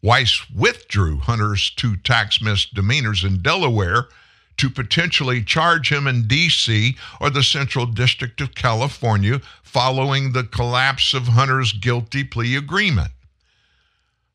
[SPEAKER 3] Weiss withdrew Hunter's two tax misdemeanors in Delaware to potentially charge him in D.C. or the Central District of California following the collapse of Hunter's guilty plea agreement.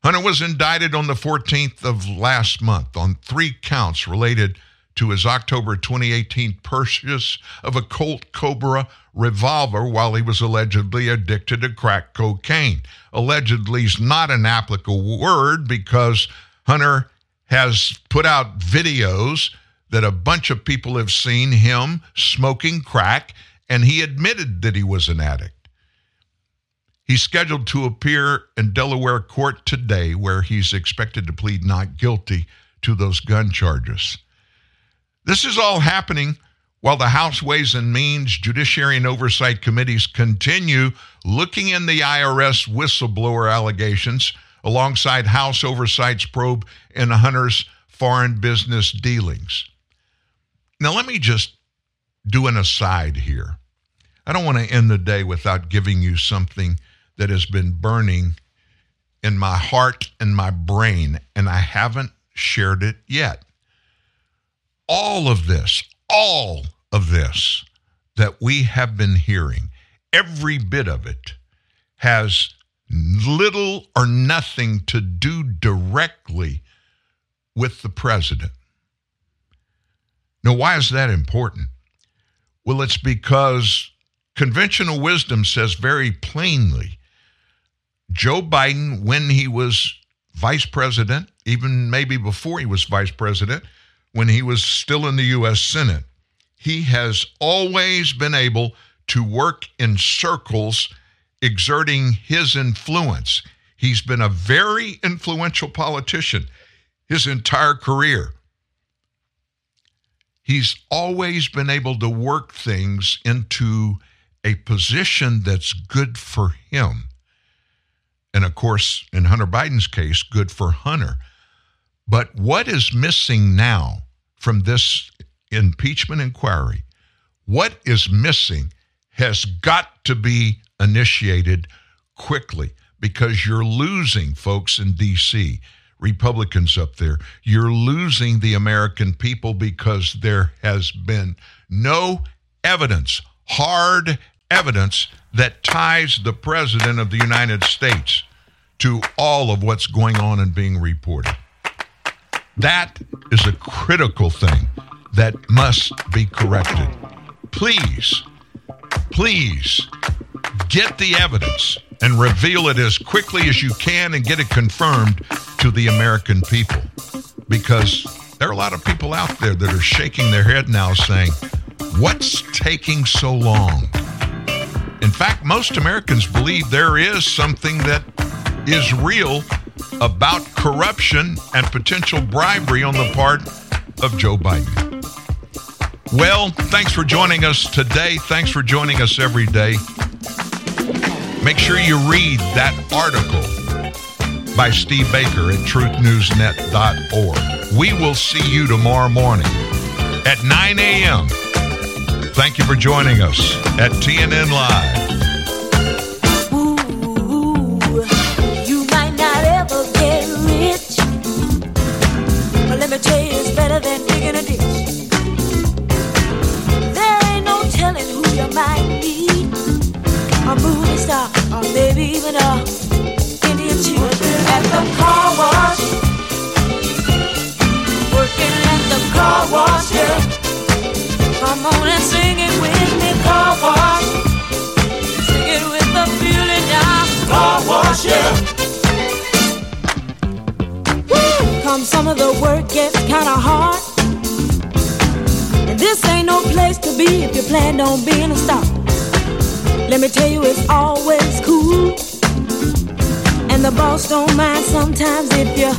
[SPEAKER 3] Hunter was indicted on the 14th of last month on three counts related to his October 2018 purchase of a Colt Cobra revolver while he was allegedly addicted to crack cocaine. Allegedly is not an applicable word because Hunter has put out videos that a bunch of people have seen him smoking crack, and he admitted that he was an addict. He's scheduled to appear in Delaware court today, where he's expected to plead not guilty to those gun charges. This is all happening while the House Ways and Means Judiciary and Oversight Committees continue looking in the IRS whistleblower allegations alongside House Oversight's probe in Hunter's foreign business dealings. Now, let me just do an aside here. I don't want to end the day without giving you something that has been burning in my heart and my brain, and I haven't shared it yet. All of this, all of this that we have been hearing, every bit of it, has little or nothing to do directly with the president. Now, why is that important? Well, it's because Conventional wisdom says very plainly Joe Biden, when he was vice president, even maybe before he was vice president, when he was still in the U.S. Senate, he has always been able to work in circles exerting his influence. He's been a very influential politician his entire career. He's always been able to work things into a position that's good for him. And of course, in Hunter Biden's case, good for Hunter. But what is missing now from this impeachment inquiry? What is missing has got to be initiated quickly because you're losing folks in D.C., Republicans up there. You're losing the American people because there has been no evidence, hard evidence, that ties the President of the United States to all of what's going on and being reported. That is a critical thing that must be corrected. Please, please get the evidence and reveal it as quickly as you can and get it confirmed to the American people. Because there are a lot of people out there that are shaking their head now saying, What's taking so long? In fact, most Americans believe there is something that is real about corruption and potential bribery on the part of Joe Biden. Well, thanks for joining us today. Thanks for joining us every day. Make sure you read that article by Steve Baker at truthnewsnet.org. We will see you tomorrow morning at 9 a.m. Thank you for joining us at TNN Live.
[SPEAKER 39] A movie star, or maybe even a Indian chief at the car wash, working at the car wash. Yeah. Come on and sing it with me, car wash. Sing it with the feeling car some of the work gets kinda hard. And this ain't no place to be if you plan on being a star. Let me tell you, it's always cool. And the boss don't mind sometimes if you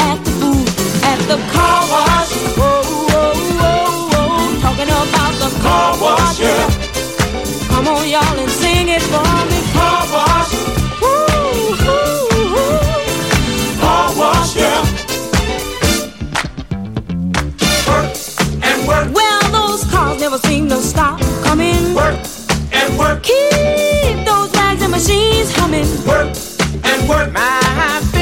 [SPEAKER 39] act a fool at the car wash. Whoa, whoa, whoa, whoa. Talking about the car wash, yeah. Come on, y'all, and sing it for me. Car wash. Woo, woo, woo. Car wash, yeah. Work and work. Well, those cars never seem to stop coming. Work work. Keep those bags and machines humming. Work and work. My